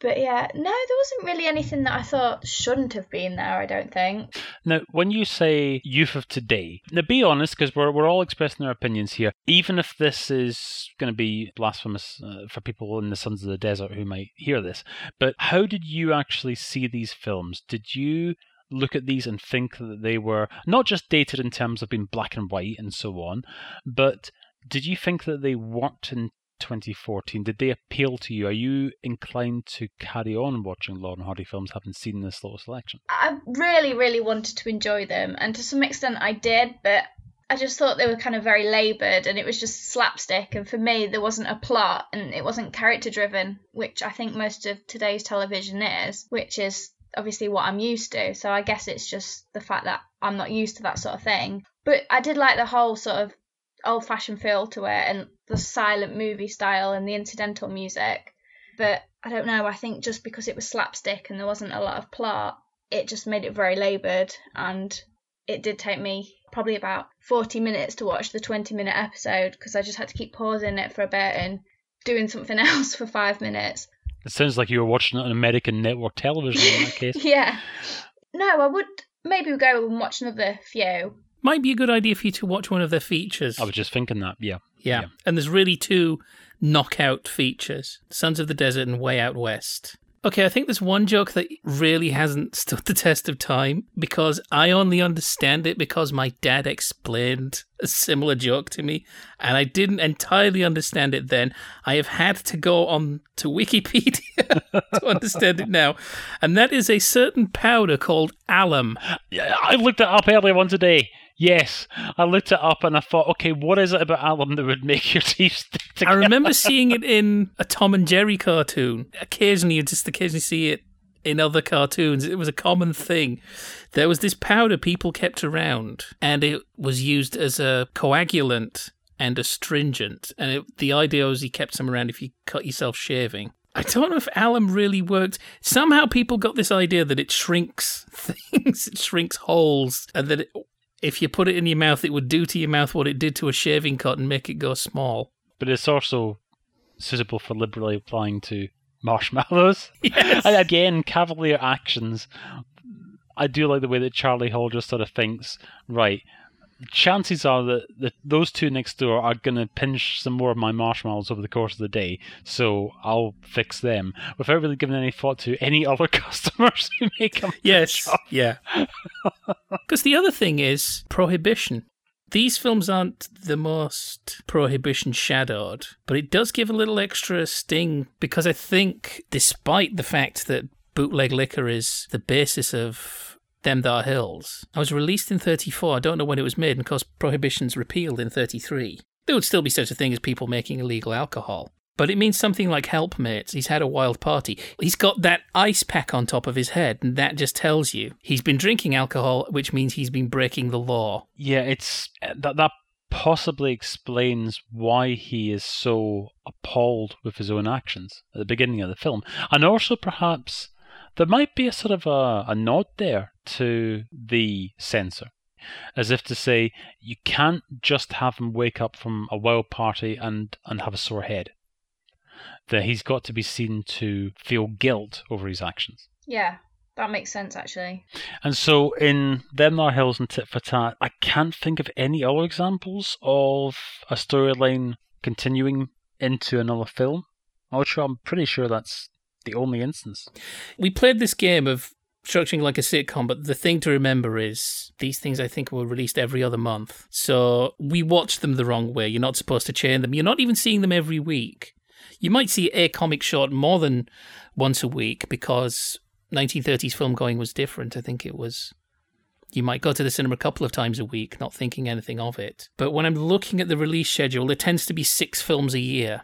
But yeah, no, there wasn't really anything that I thought shouldn't have been there, I don't think. Now, when you say youth of today, now be honest, because we're, we're all expressing our opinions here, even if this is going to be blasphemous uh, for people in the Sons of the Desert who might hear this, but how did you actually see these films? Did you look at these and think that they were not just dated in terms of being black and white and so on, but did you think that they worked in 2014? Did they appeal to you? Are you inclined to carry on watching Laurel and Hardy films, having seen this little selection? I really, really wanted to enjoy them, and to some extent I did, but I just thought they were kind of very laboured and it was just slapstick. And for me, there wasn't a plot and it wasn't character driven, which I think most of today's television is, which is obviously what I'm used to. So I guess it's just the fact that I'm not used to that sort of thing. But I did like the whole sort of old fashioned feel to it and the silent movie style and the incidental music. But I don't know, I think just because it was slapstick and there wasn't a lot of plot, it just made it very laboured and it did take me probably about 40 minutes to watch the 20 minute episode because I just had to keep pausing it for a bit and doing something *laughs* else for five minutes. It sounds like you were watching it on American network television in that *laughs* case. Yeah. No, I would maybe go and watch another few. Might be a good idea for you to watch one of their features. I was just thinking that, yeah. yeah. yeah. And there's really two knockout features Sons of the Desert and Way Out West. Okay, I think there's one joke that really hasn't *laughs* stood the test of time because I only understand it because my dad explained a similar joke to me and I didn't entirely understand it then. I have had to go on to *laughs* Wikipedia to understand it now. And that is a certain powder called alum. Yeah, I looked it up earlier on today. Yes, I looked it up and I thought, okay, what is it about alum that would make your *laughs* teeth stick together? I remember seeing it in a Tom and Jerry cartoon. Occasionally, you just occasionally see it in other cartoons. It was a common thing. There was this powder people kept around, and it was used as a coagulant and astringent. And it, the idea was you kept some around if you cut yourself shaving. I don't know if alum really worked. Somehow people got this idea that it shrinks *laughs* things, it shrinks holes, and that it, if you put it in your mouth, it would do to your mouth what it did to a shaving cut and make it go small. but it's also suitable for liberally applying to marshmallows. *laughs* Yes. And again, cavalier actions. I do like the way that Charlie Hall just sort of thinks, right, chances are that, that those two next door are going to pinch some more of my marshmallows over the course of the day, so I'll fix them without really giving any thought to any *laughs* other customers who may come. to the Yes. Yeah. *laughs* Because the other thing is prohibition. These films aren't the most prohibition shadowed, but it does give a little extra sting because I think, despite the fact that bootleg liquor is the basis of Them Thar Hills, I was released in 34. I don't know when it was made, and of course, prohibition's repealed in 33. There would still be such a thing as people making illegal alcohol. But it means something like helpmates. He's had a wild party. He's got that ice pack on top of his head, and that just tells you he's been drinking alcohol, which means he's been breaking the law. Yeah, it's uh, that that possibly explains why he is so appalled with his own actions at the beginning of the film, and also perhaps there might be a sort of a, a nod there to the censor, as if to say you can't just have him wake up from a wild party and and have a sore head. That he's got to be seen to feel guilt over his actions. Yeah, that makes sense actually. And so in Them Thar Hills and Tit for Tat, I can't think of any other examples of a storyline continuing into another film. I'm pretty sure that's the only instance. We played this game of structuring like a sitcom, but the thing to remember is these things I think were released every other month. So we watched them the wrong way. You're not supposed to chain them. You're not even seeing them every week. You might see a comic short more than once a week because 1930s film going was different. I think it was. You might go to the cinema a couple of times a week, not thinking anything of it. But when I'm looking at the release schedule, there tends to be six films a year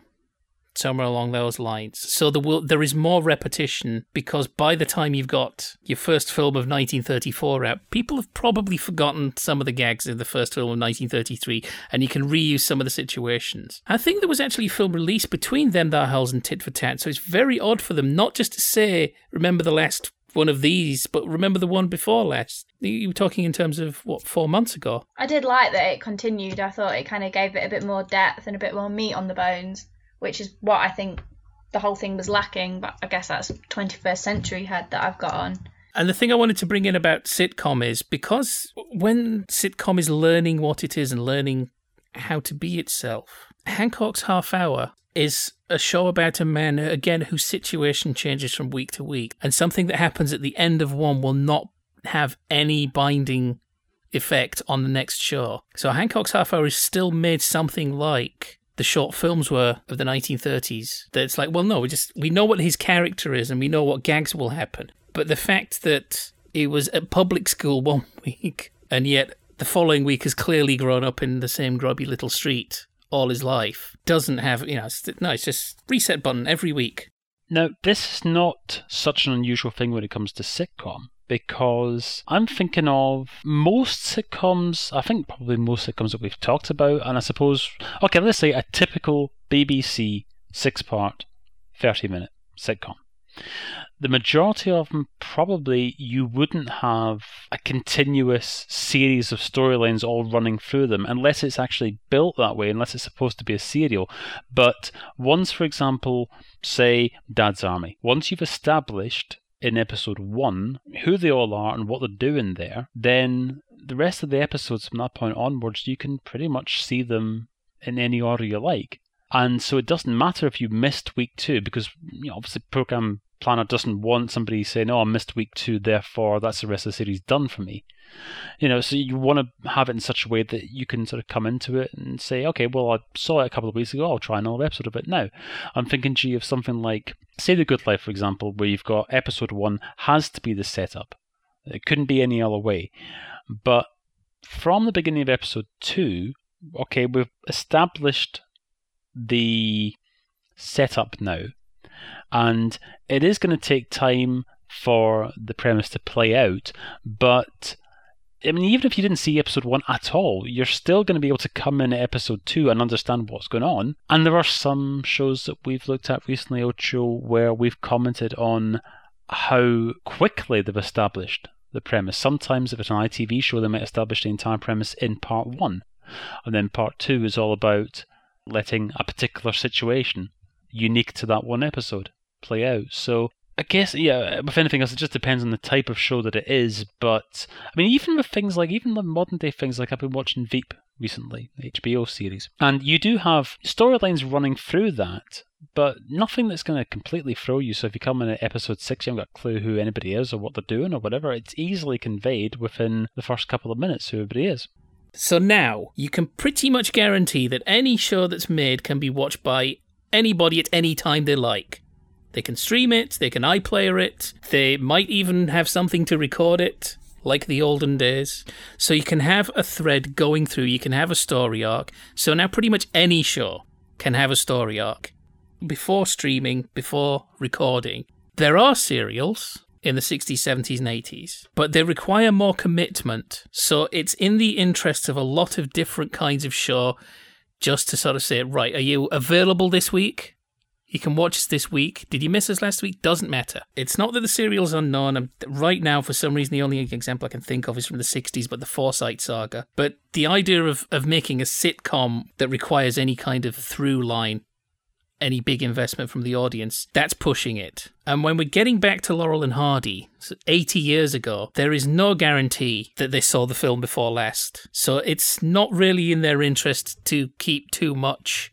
somewhere along those lines. So there will there is more repetition because by the time you've got your first film of 1934 out, people have probably forgotten some of the gags in the first film of 1933, and you can reuse some of the situations. I think there was actually a film released between Them Thar Hills and Tit for Tat, so it's very odd for them not just to say remember the last one of these, but remember the one before last. You were talking in terms of what four months ago. I did like that it continued. I thought it kind of gave it a bit more depth and a bit more meat on the bones, which is what I think the whole thing was lacking. But I guess that's 21st century head that I've got on. And the thing I wanted to bring in about sitcom is because when sitcom is learning what it is and learning how to be itself, Hancock's Half Hour is a show about a man, again, whose situation changes from week to week. And something that happens at the end of one will not have any binding effect on the next show. So Hancock's Half Hour is still made something like the short films were of the 1930s. That it's like, well, no, we just we know what his character is and we know what gags will happen. But the fact that he was at public school *laughs* one week and yet the following week has clearly grown up in the same grubby little street all his life doesn't have, you know, it's, no, it's just reset button every week. Now, this is not such an unusual thing when it comes to sitcom because I'm thinking of most sitcoms, I think probably most sitcoms that we've talked about, and I suppose, okay, let's say a typical BBC six part, 30 minute sitcom. The majority of them, probably, you wouldn't have a continuous series of storylines all running through them unless it's actually built that way, unless it's supposed to be a serial. But once, for example, say Dad's Army, once you've established in episode one who they all are and what they're doing there, then the rest of the episodes from that point onwards, you can pretty much see them in any order you like. And so it doesn't matter if you missed week two because you know obviously program planner doesn't want somebody saying, "Oh, I missed week two, therefore that's the rest of the series done for me." You know, so you want to have it in such a way that you can sort of come into it and say, "Okay, well, I saw it a couple of weeks ago. I'll try another episode of it now." I'm thinking, gee, of something like, say, The Good Life, for example, where you've got episode one has to be the setup. It couldn't be any other way, but from the beginning of episode two, okay, we've established the setup now and it is going to take time for the premise to play out, but I mean, even if you didn't see episode one at all, you're still going to be able to come in episode two and understand what's going on. And there are some shows that we've looked at recently, Ocho, where we've commented on how quickly they've established the premise. Sometimes, if it's an ITV show, they might establish the entire premise in part one. And then part two is all about letting a particular situation unique to that one episode play out. So I guess yeah, with anything else, it just depends on the type of show that it is. But I mean, even with things like even the modern day things like I've been watching Veep recently, HBO series, and you do have storylines running through that, but nothing that's going to completely throw you. So if you come in at episode six, you haven't got a clue who anybody is or what they're doing or whatever. It's easily conveyed within the first couple of minutes who everybody is. So now you can pretty much guarantee that any show that's made can be watched by anybody at any time they like. They can stream it, they can iPlayer it, they might even have something to record it, like the olden days. So you can have a thread going through, you can have a story arc. So now pretty much any show can have a story arc. Before streaming, before recording, there are serials in the 60s, 70s, and 80s, but they require more commitment. So it's in the interest of a lot of different kinds of show just to sort of say, right, are you available this week? You can watch us this week. Did you miss us last week? Doesn't matter. It's not that the serial's unknown. I'm, right now, for some reason, the only example I can think of is from the 60s, but the Forsyte saga. But the idea of, of making a sitcom that requires any kind of through line, any big investment from the audience, that's pushing it. And when we're getting back to Laurel and Hardy, 80 years ago, there is no guarantee that they saw the film before last. So it's not really in their interest to keep too much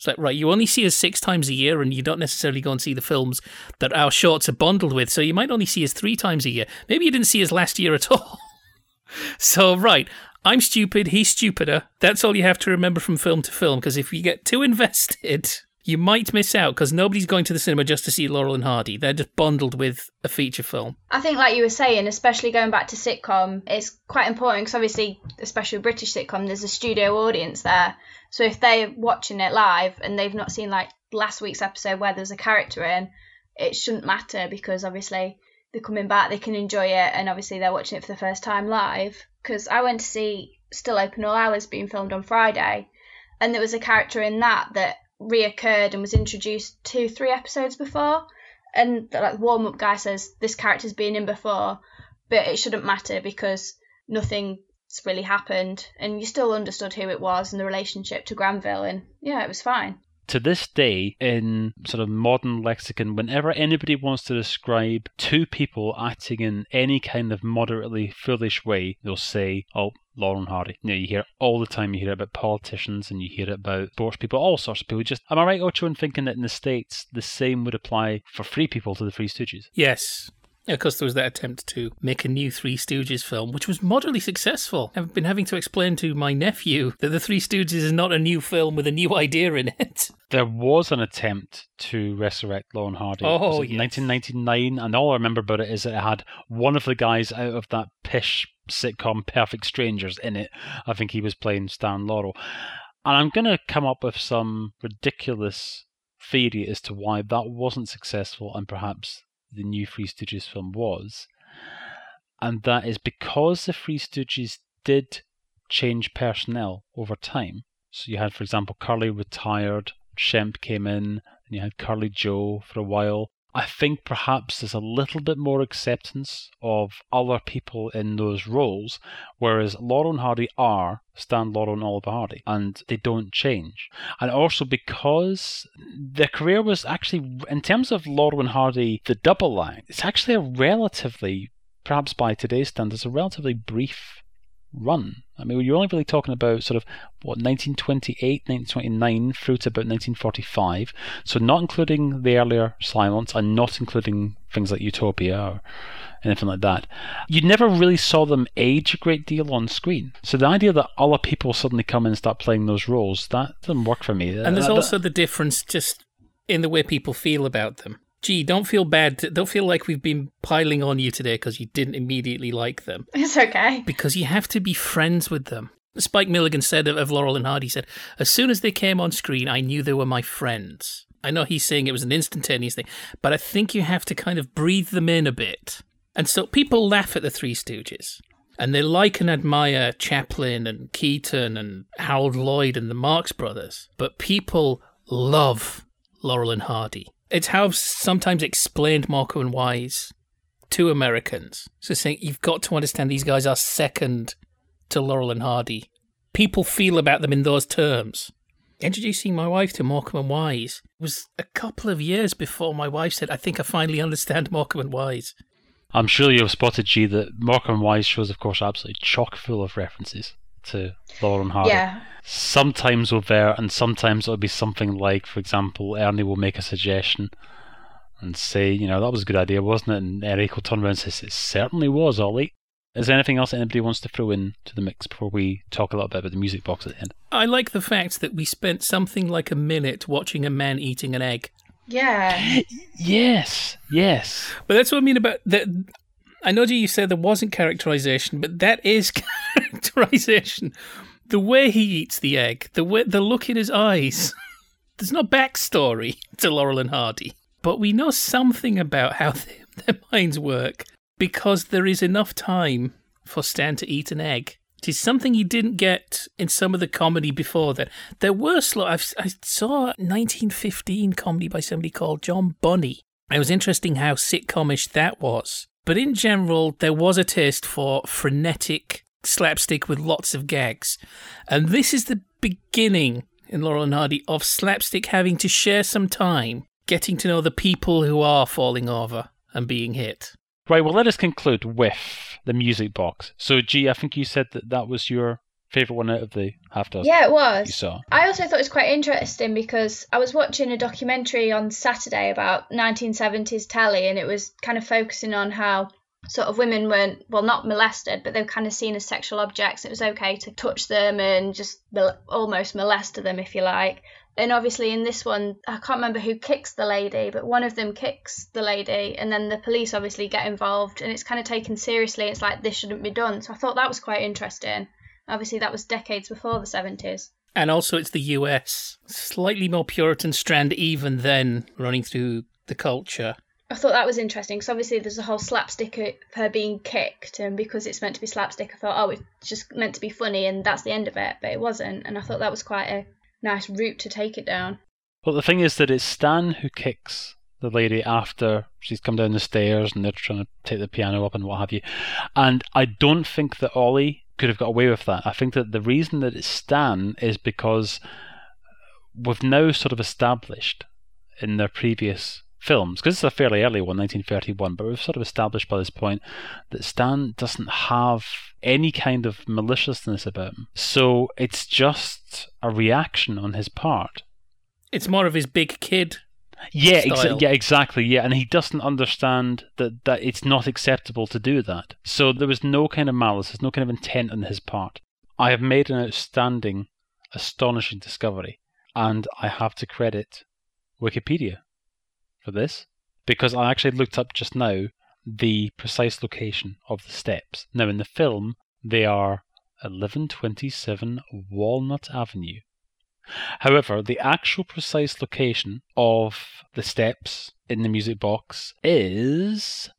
it's like, right, you only see us six times a year and you don't necessarily go and see the films that our shorts are bundled with. So you might only see us three times a year. Maybe you didn't see us last year at all. *laughs* so, right, I'm stupid, he's stupider. That's all you have to remember from film to film because if you get too invested, you might miss out because nobody's going to the cinema just to see Laurel and Hardy. They're just bundled with a feature film. I think, like you were saying, especially going back to sitcom, it's quite important because obviously, especially British sitcom, there's a studio audience there. So if they're watching it live and they've not seen like last week's episode where there's a character in, it shouldn't matter because obviously they're coming back, they can enjoy it, and obviously they're watching it for the first time live. Because I went to see Still Open All Hours being filmed on Friday, and there was a character in that that reoccurred and was introduced two, three episodes before. And the like, warm up guy says this character's been in before, but it shouldn't matter because nothing really happened, and you still understood who it was and the relationship to Granville, and yeah, it was fine. To this day, in sort of modern lexicon, whenever anybody wants to describe two people acting in any kind of moderately foolish way, they'll say, "Oh, Laurel and Hardy." You know, you hear it all the time. You hear it about politicians, and you hear it about sports people, all sorts of people. Just, am I right, Ocho, in thinking that in the states the same would apply for free people to the Three Stooges? Yes, of course, there was that attempt to make a new Three Stooges film, which was moderately successful. I've been having to explain to my nephew that The Three Stooges is not a new film with a new *laughs* idea in it. There was an attempt to resurrect Laurel and Hardy. Oh, yes. 1999, and all I remember about it is that it had one of the guys out of that pish sitcom Perfect Strangers in it. I think he was playing Stan Laurel. And I'm going to come up with some ridiculous theory as to why that wasn't successful and perhaps the new Three Stooges film was, and that is because the Three Stooges did change personnel over time. So you had, for example, Curly retired, Shemp came in, and you had Curly Joe for a while. I think perhaps there's a little bit more acceptance of other people in those roles, whereas Laurel and Hardy are Stan Laurel and Oliver Hardy, and they don't change. And also because their career was actually, in terms of Laurel and Hardy, the double act, it's actually a relatively, perhaps by today's standards, a relatively brief run. I mean, you're only really talking about sort of what 1928, 1929 through to about 1945. So not including the earlier silents and not including things like Utopia or anything like that. You never really saw them age a great deal on screen. So the idea that other people suddenly come in and start playing those roles that doesn't work for me. And there's Uh, also the difference just in the way people feel about them. Gee, don't feel bad. Don't feel like we've been piling on you today because you didn't immediately like them. *laughs* It's okay. Because you have to be friends with them. Spike Milligan said of, of Laurel and Hardy, said, As soon as they came on screen, I knew they were my friends. I know he's saying it was an instantaneous thing, but I think you have to kind of breathe them in a bit. And so people laugh at the Three Stooges. And they like and admire Chaplin and Keaton and Harold Lloyd and the Marx Brothers. But people love Laurel and Hardy. It's how sometimes explained Morecambe and Wise to Americans. So saying you've got to understand these guys are second to Laurel and Hardy. People feel about them in those terms. Introducing my wife to Morecambe and Wise was a couple of years before my wife said, I think I finally understand Morecambe and Wise. I'm sure you've spotted, G, that Morecambe and Wise shows, of course, absolutely chock full of references to Laurel and Hardy. Yeah. Sometimes overt, and sometimes it'll be something like, for example, Ernie will make a suggestion and say, you know, that was a good idea, wasn't it? And Eric will turn around and say, it certainly was, Ollie. Is there anything else anybody wants to throw in to the mix before we talk a little bit about the music box at the end? I like the fact that we spent something like a minute watching a man eating an egg. Yeah. *gasps* Yes, yes. But that's what I mean about that. I know you said there wasn't characterization, but that is *laughs* characterization. The way he eats the egg, the way the look in his eyes. *laughs* There's no backstory *laughs* to Laurel and Hardy, but we know something about how they, their minds work because there is enough time for Stan to eat an egg. It is something you didn't get in some of the comedy before that. There were slow. I've, I saw a 1915 comedy by somebody called John Bunny. It was interesting how sitcomish that was. But in general, there was a taste for frenetic slapstick with lots of gags. And this is the beginning in Laurel and Hardy of slapstick having to share some time getting to know the people who are falling over and being hit. Right, well, let us conclude with the music box. So, G, I think you said that that was your favourite one out of the half dozen Yeah, it you was. saw. I also thought it was quite interesting because I was watching a documentary on Saturday about 1970s telly, and it was kind of focusing on how sort of women weren't, well, not molested, but they were kind of seen as sexual objects. It was okay to touch them and just mol- almost molest them, if you like. And obviously, in this one, I can't remember who kicks the lady, but one of them kicks the lady, and then the police obviously get involved, and it's kind of taken seriously. It's like this shouldn't be done. So I thought that was quite interesting. Obviously, that was decades before the 70s. And also, it's the US. Slightly more Puritan strand, even then, running through the culture. I thought that was interesting because obviously there's a whole slapstick of her being kicked, and because it's meant to be slapstick, I thought, oh, it's just meant to be funny, and that's the end of it. But it wasn't, and I thought that was quite a nice route to take it down. Well, the thing is that it's Stan who kicks the lady after she's come down the stairs and they're trying to take the piano up and what have you. And I don't think that Ollie could have got away with that. I think that the reason that it's Stan is because we've now sort of established in their previous films, because it's a fairly early one, 1931, but we've sort of established by this point that Stan doesn't have any kind of maliciousness about him. So it's just a reaction on his part. It's more of his big kid. Yeah, yeah, exactly. Yeah, and he doesn't understand that that it's not acceptable to do that. So there was no kind of malice, there's no kind of intent on his part. I have made an outstanding, astonishing discovery, and I have to credit Wikipedia for this because I actually looked up just now the precise location of the steps. Now in the film, they are 1127 Walnut Avenue. However, the actual precise location of the steps in the music box is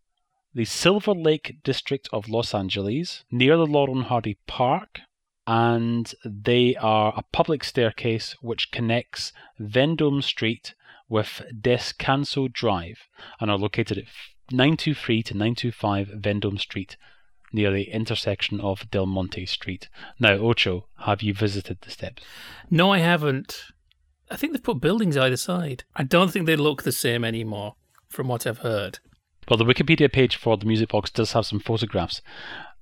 the Silver Lake district of Los Angeles, near the Laurel Hardy Park, and they are a public staircase which connects Vendome Street with Descanso Drive and are located at 923 to 925 Vendome Street near the intersection of Del Monte Street. Now, Ocho, have you visited the steps? No, I haven't. I think they've put buildings either side. I don't think they look the same anymore, from what I've heard. Well, the Wikipedia page for the music box does have some photographs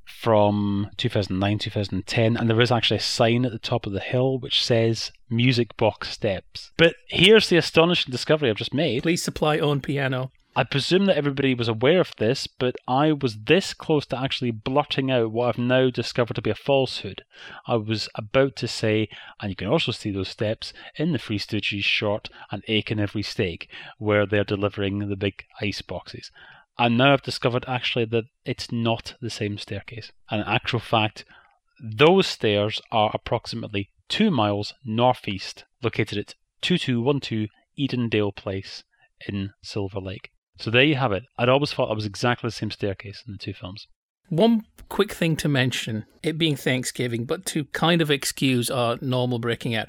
from 2009, 2010, and there is actually a sign at the top of the hill which says Music Box Steps. But here's the astonishing discovery I've just made. Please supply own piano. I presume that everybody was aware of this, but I was this close to actually blotting out what I've now discovered to be a falsehood. I was about to say, and you can also see those steps in the Three Stooges short and Ache in Every Stake, where they're delivering the big ice boxes. And now I've discovered actually that it's not the same staircase. And in actual fact, those stairs are approximately two miles northeast, located at 2212 Edendale Place in Silver Lake. So there you have it. I'd always thought that was exactly the same staircase in the two films. One quick thing to mention, it being Thanksgiving, but to kind of excuse our normal breaking out,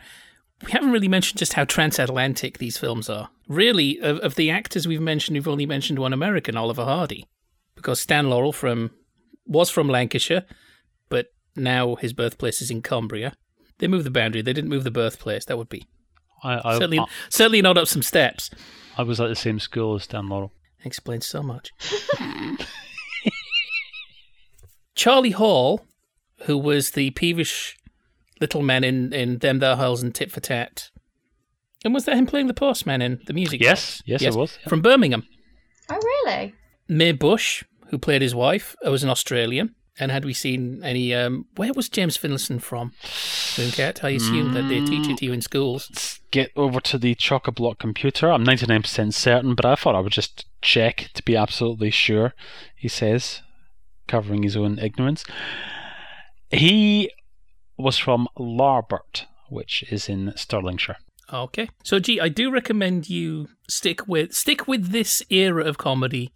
we haven't really mentioned just how transatlantic these films are. Really, of, of the actors we've mentioned, we've only mentioned one American, Oliver Hardy, because Stan Laurel from was from Lancashire, but now his birthplace is in Cumbria. They moved the boundary. They didn't move the birthplace. That would be I, I, certainly I, certainly not up some steps. I was at the same school as Stan Laurel. Explains so much. *laughs* *laughs* Charlie Hall, who was the peevish little man in, in Them Thar Hills and Tit for Tat. And was that him playing the postman in the music? Yes, yes, it was. yeah. From Birmingham. Oh, really? Mae Busch, who played his wife, was an Australian. And had we seen any, um, where was James Finlayson from? Mooncat, I assume that they teach it to you in schools. Let's get over to the chock block computer. I'm 99% certain, but I thought I would just check to be absolutely sure, he says, covering his own ignorance. He was from Larbert, which is in Stirlingshire. Okay. So, gee, I do recommend you stick with stick with this era of comedy.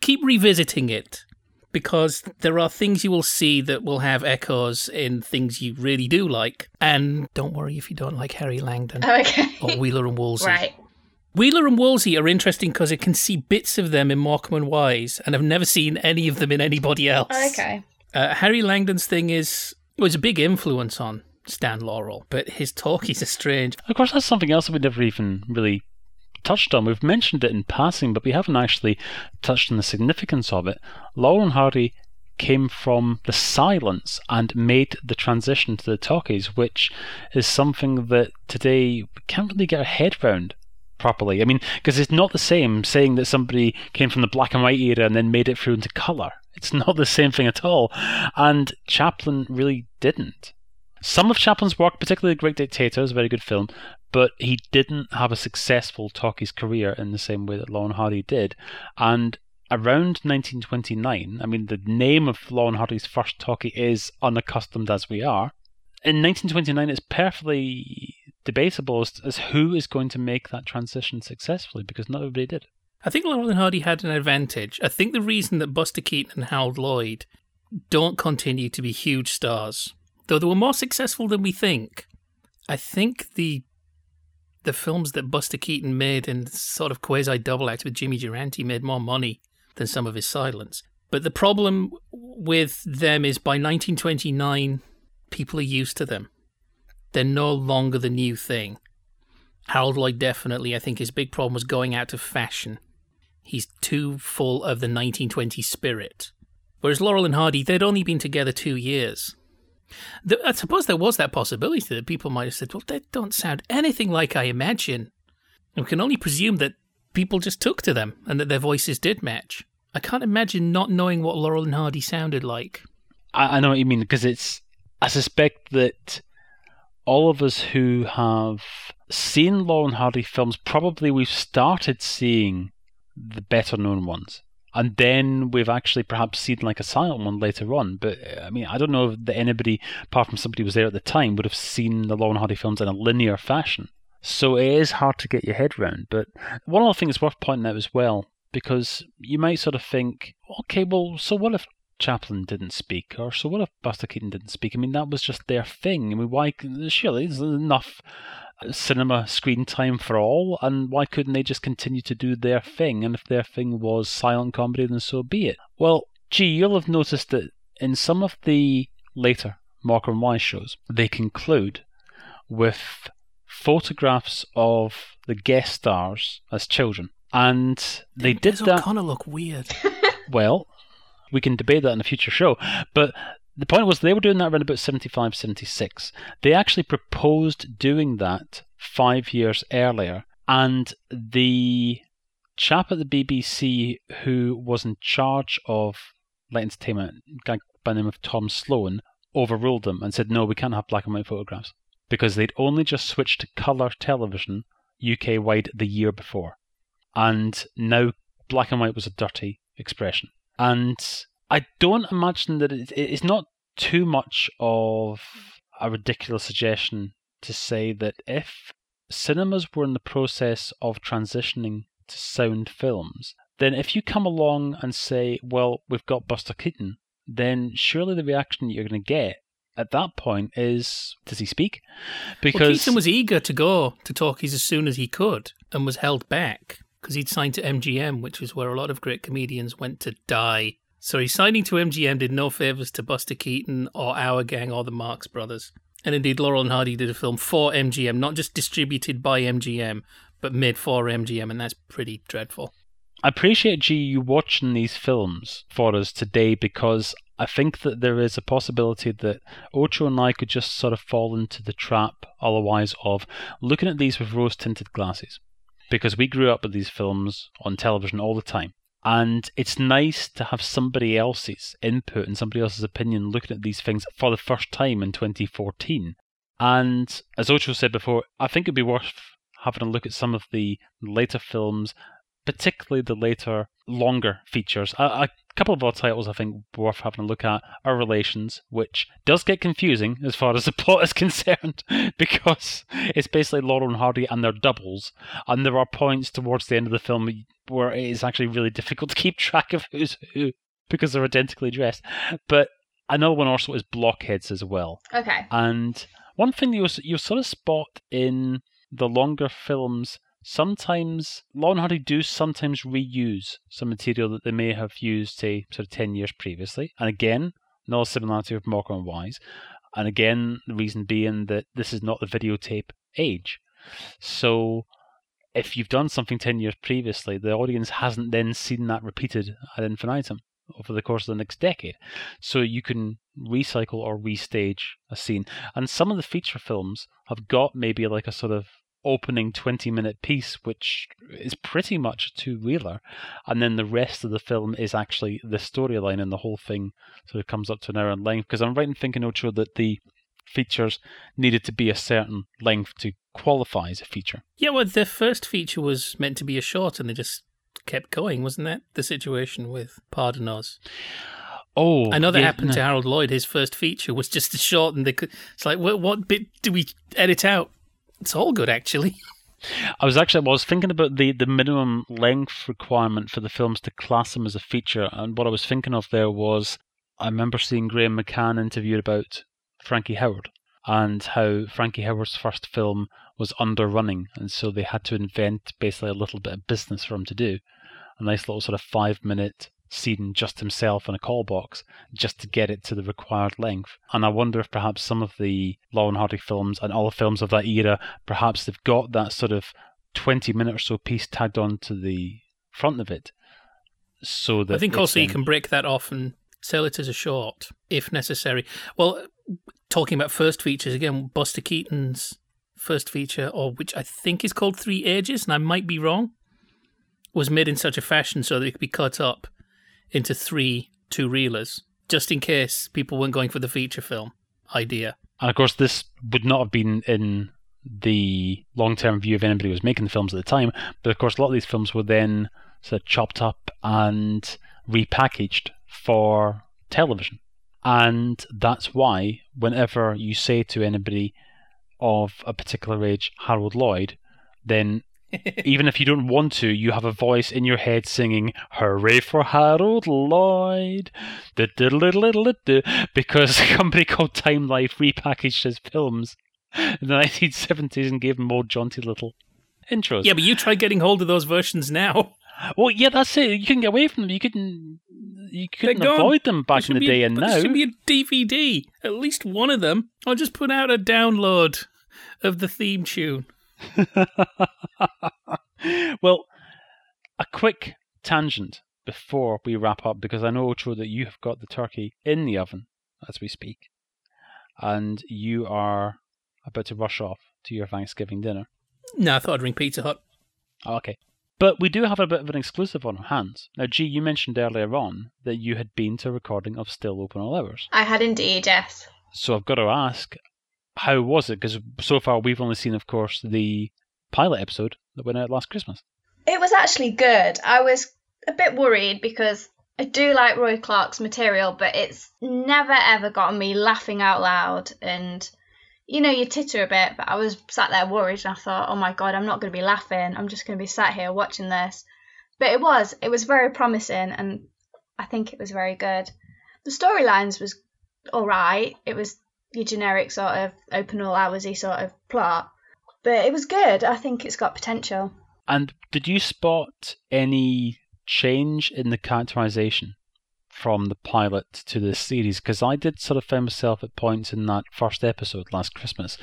Keep revisiting it because there are things you will see that will have echoes in things you really do like. And don't worry if you don't like Harry Langdon Oh, okay. or Wheeler and Woolsey. right. Wheeler and Woolsey are interesting because I can see bits of them in Morecambe and Wise, and I've never seen any of them in anybody else. Oh, okay. Uh, Harry Langdon's thing is was a big influence on Stan Laurel, but his talkies are *laughs* strange. Of course, that's something else that we never even really touched on. We've mentioned it in passing, but we haven't actually touched on the significance of it. Laurel and Hardy came from the silence and made the transition to the talkies, which is something that today we can't really get our head round properly. I mean, because it's not the same saying that somebody came from the black and white era and then made it through into colour. It's not the same thing at all. And Chaplin really didn't. Some of Chaplin's work, particularly The Great Dictator, is a very good film, but he didn't have a successful talkies career in the same way that Laurel and Hardy did. And around 1929, I mean, the name of Laurel and Hardy's first talkie is Unaccustomed as We Are. In 1929, it's perfectly debatable as, as who is going to make that transition successfully because not everybody did. I think Laurel and Hardy had an advantage. I think the reason that Buster Keaton and Harold Lloyd don't continue to be huge stars, though they were more successful than we think, I think the the films that Buster Keaton made in sort of quasi double act with Jimmy Durante made more money than some of his silence. But the problem with them is by 1929, people are used to them. They're no longer the new thing. Harold Lloyd definitely, I think his big problem was going out of fashion. He's too full of the 1920s spirit. Whereas Laurel and Hardy, they'd only been together two years. Th- I suppose there was that possibility that people might have said, well, they don't sound anything like I imagine. And we can only presume that people just took to them and that their voices did match. I can't imagine not knowing what Laurel and Hardy sounded like. I, I know what you mean because it's. I suspect that all of us who have seen Laurel and Hardy films probably we've started seeing the better known ones. And then we've actually perhaps seen like a silent one later on. But I mean, I don't know that anybody, apart from somebody who was there at the time, would have seen the Laurel and Hardy films in a linear fashion. So it is hard to get your head round. But one other thing that's worth pointing out as well, because you might sort of think, okay, well, so what if Chaplin didn't speak, or so what if Buster Keaton didn't speak? I mean, that was just their thing. I mean, why? Surely there's enough cinema screen time for all, and why couldn't they just continue to do their thing? And if their thing was silent comedy, then so be it. Well, gee, you'll have noticed that in some of the later Morecambe and Wise shows, they conclude with photographs of the guest stars as children. And they did that. O'Connor look weird? Well, we can debate that in a future show. But the point was they were doing that around about 75, 76. They actually proposed doing that five years earlier, and the chap at the BBC who was in charge of light entertainment, a guy by the name of Tom Sloan, overruled them and said, no, we can't have black and white photographs because they'd only just switched to colour television UK wide the year before. And now black and white was a dirty expression. And I don't imagine that it's not too much of a ridiculous suggestion to say that if cinemas were in the process of transitioning to sound films, then if you come along and say, well, we've got Buster Keaton, then surely the reaction you're going to get at that point is, does he speak? Because well, Keaton was eager to go to talkies as soon as he could and was held back because he'd signed to MGM, which was where a lot of great comedians went to die. So his signing to MGM did no favours to Buster Keaton or Our Gang or the Marx Brothers. And indeed, Laurel and Hardy did a film for MGM, not just distributed by MGM, but made for MGM, and that's pretty dreadful. I appreciate G you watching these films for us today because I think that there is a possibility that Ocho and I could just sort of fall into the trap otherwise of looking at these with rose tinted glasses because we grew up with these films on television all the time. And it's nice to have somebody else's input and somebody else's opinion looking at these things for the first time in 2014. And as Ocho said before, I think it'd be worth having a look at some of the later films, particularly the later, longer features. A, I couple of our titles I think worth having a look at are Relations, which does get confusing as far as the *laughs* plot is concerned, *laughs* because it's basically Laurel and Hardy and their doubles, and there are points towards the end of the film where it is actually really difficult to keep *laughs* track of who's who because they're identically dressed. But another one also is Blockheads as well. Okay. And one thing you you sort of spot in the longer films sometimes Laurel and Hardy do sometimes reuse some material that they may have used, say, sort of ten years previously. And again, no similarity with Morecambe and Wise. And again, the reason being that this is not the videotape age. So if you've done something ten years previously, the audience hasn't then seen that repeated ad infinitum over the course of the next decade. So you can recycle or restage a scene. And some of the feature films have got maybe like a sort of opening 20 minute piece, which is pretty much a two reeler. And then the rest of the film is actually the storyline, and the whole thing sort of comes up to an hour in length. Because I'm right in thinking, Ocho, that the features needed to be a certain length to qualify as a feature. Yeah, well, the first feature was meant to be a short, and they just kept going, wasn't that the situation with Pardon Us? Oh, I know that yeah, happened no. to Harold Lloyd. His first feature was just a short, and they could. It's like, what, what bit do we edit out? It's all good, actually. I was actually I was thinking about the, the minimum length requirement for the films to class them as a feature, and what I was thinking of there was I remember seeing Graham McCann interviewed about Frankie Howerd and how Frankie Howerd's first film was underrunning, and so they had to invent basically a little bit of business for him to do. A nice little sort of five minute scene just himself in a call box just to get it to the required length. And I wonder if perhaps some of the Laurel and Hardy films and all the films of that era, perhaps they've got that sort of 20 minute or so piece tagged on to the front of it. So that I think also you can break that off and sell it as a short if necessary. Well, talking about first features again, Buster Keaton's first feature, or which I think is called Three Ages, and I might be wrong, was made in such a fashion so that it could be cut up into three two reelers, just in case people weren't going for the feature film idea. And of course, this would not have been in the long term view of anybody who was making the films at the time. But of course, a lot of these films were then sort of chopped up and repackaged for television. And that's why, whenever you say to anybody of a particular age, Harold Lloyd, then even if you don't want to, you have a voice in your head singing "Hooray for Harold Lloyd," because *laughs* a company called Time Life repackaged his films in the *laughs* 1970s and gave him more jaunty little intros. Yeah, but you try getting hold of those versions now. Well, yeah, that's it. You can get away from them. You couldn't. You couldn't avoid them back in the day, a, and now there should be a DVD. At least one of them. I'll just put out a download of the theme tune. *laughs* well, a quick tangent before we wrap up, because I know, Ocho, that you have got the turkey in the oven as we speak, and you are about to rush off to your Thanksgiving dinner. No, I thought I'd ring Pizza Hut. Oh, okay. But we do have a bit of an exclusive on our hands. Now, G, you mentioned earlier on that you had been to a recording of Still Open All Hours. I had indeed, yes. So I've got to ask, how was it? Because so far we've only seen, of course, the pilot episode that went out last Christmas. It was actually good. I was a bit worried because I do like Roy Clarke's material, but it's never ever gotten me laughing out loud. And you know, you titter a bit, but I was sat there worried and I thought, oh my god, I'm not going to be laughing. I'm just going to be sat here watching this. But it was, it was very promising and I think it was very good. The storylines was all right. It was your generic sort of open all hoursy sort of plot, but it was good. I think it's got potential. And did you spot any change in the characterization from the pilot to this series? Because I did sort of find myself at points in that first episode last Christmas.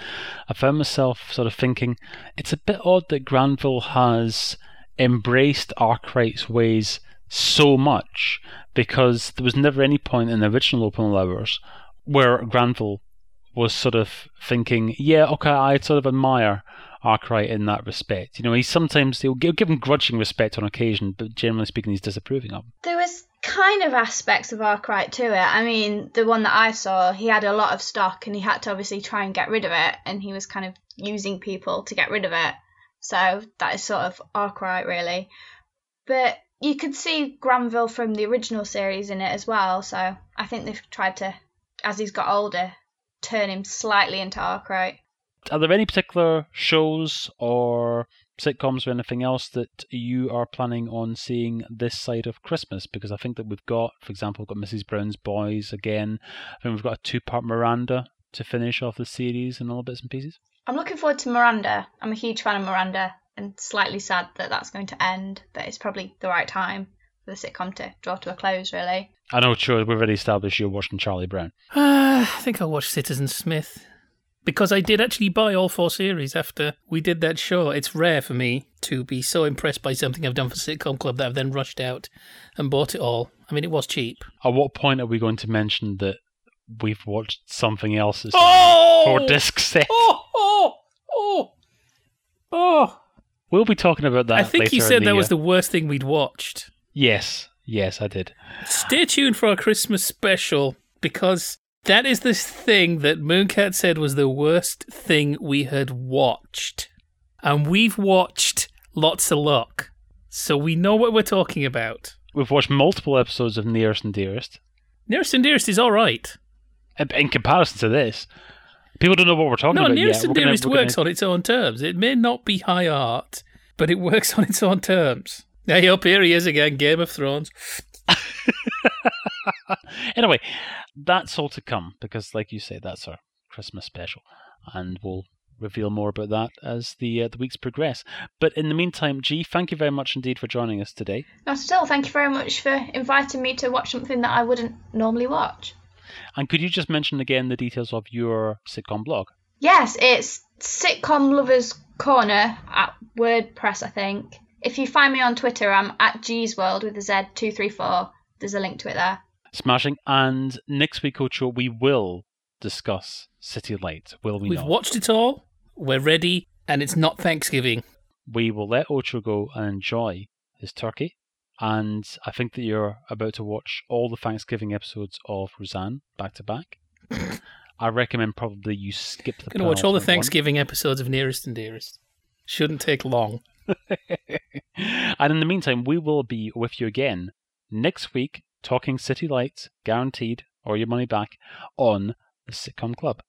I found myself sort of thinking it's a bit odd that Granville has embraced Arkwright's ways so much because there was never any point in the original Open All Hours where Granville was sort of thinking, yeah, okay, I sort of admire Arkwright in that respect. You know, he sometimes he'll give, him grudging respect on occasion, but generally speaking, he's disapproving of. There was kind of aspects of Arkwright to it. I mean, the one that I saw, he had a lot of stock and he had to obviously try and get rid of it, and he was kind of using people to get rid of it. So that is sort of Arkwright, really. But you could see Granville from the original series in it as well. So I think they've tried to, as he's got older, turn him slightly into Arkwright. Are there any particular shows or sitcoms or anything else that you are planning on seeing this side of Christmas? Because I think that we've got, for example, we've got Mrs. Brown's Boys again. I think we've got a two-part Miranda to finish off the series and all bits and pieces. I'm looking forward to Miranda. I'm a huge fan of Miranda and slightly sad that that's going to end, but it's probably the right time for the sitcom to draw to a close, really. I know, sure, we've already established you're watching Charlie Brown. Uh, *sighs* I think I'll watch Citizen Smith. Because I did actually buy all four series after we did that show. It's rare for me to be so impressed by something I've done for Sitcom Club that I've then rushed out and bought it all. I mean, it was cheap. At what point are we going to mention that we've watched something else that's Oh! four disc set? Oh, oh, oh, oh. We'll be talking about that I think later you said the that was the worst thing we'd watched. Yes, yes, I did. Stay tuned for our Christmas special because that is this thing that Mooncat said was the worst thing we had watched. And we've watched lots of luck. So we know what we're talking about. We've watched multiple episodes of Nearest and Dearest. Nearest and Dearest is all right. In, comparison to this, people don't know what we're talking No, about No, Nearest yet. and We're gonna- Dearest gonna- works on its own terms. It may not be high art, but it works *laughs* on its own terms. Hey, up here he is again, Game of Thrones. *laughs* anyway, that's all to come because, like you say, that's our Christmas special, and we'll reveal more about that as the uh, the weeks progress. But in the meantime, G, thank you very much indeed for joining us today. Now, still, thank you very much for inviting me to watch something that I wouldn't normally watch. And could you just mention again the details of your sitcom blog? Yes, it's Sitcom Lovers Corner at WordPress, I think. If you find me on Twitter, I'm at G's World with a Z two three four. There's a link to it there. Smashing. And next week, Ocho, we will discuss City Lights, will we We've not? watched it all. We're ready, and it's not Thanksgiving. we will let Ocho go and enjoy his turkey. And I think that you're about to watch all the Thanksgiving episodes of Roseanne back to back. *laughs* I recommend probably you skip the. Going to watch all the penultimate one. Thanksgiving episodes of Nearest and Dearest. Shouldn't take long. *laughs* and in the meantime, we will be with you again next week talking City Lights, guaranteed, or your money back, on the Sitcom Club.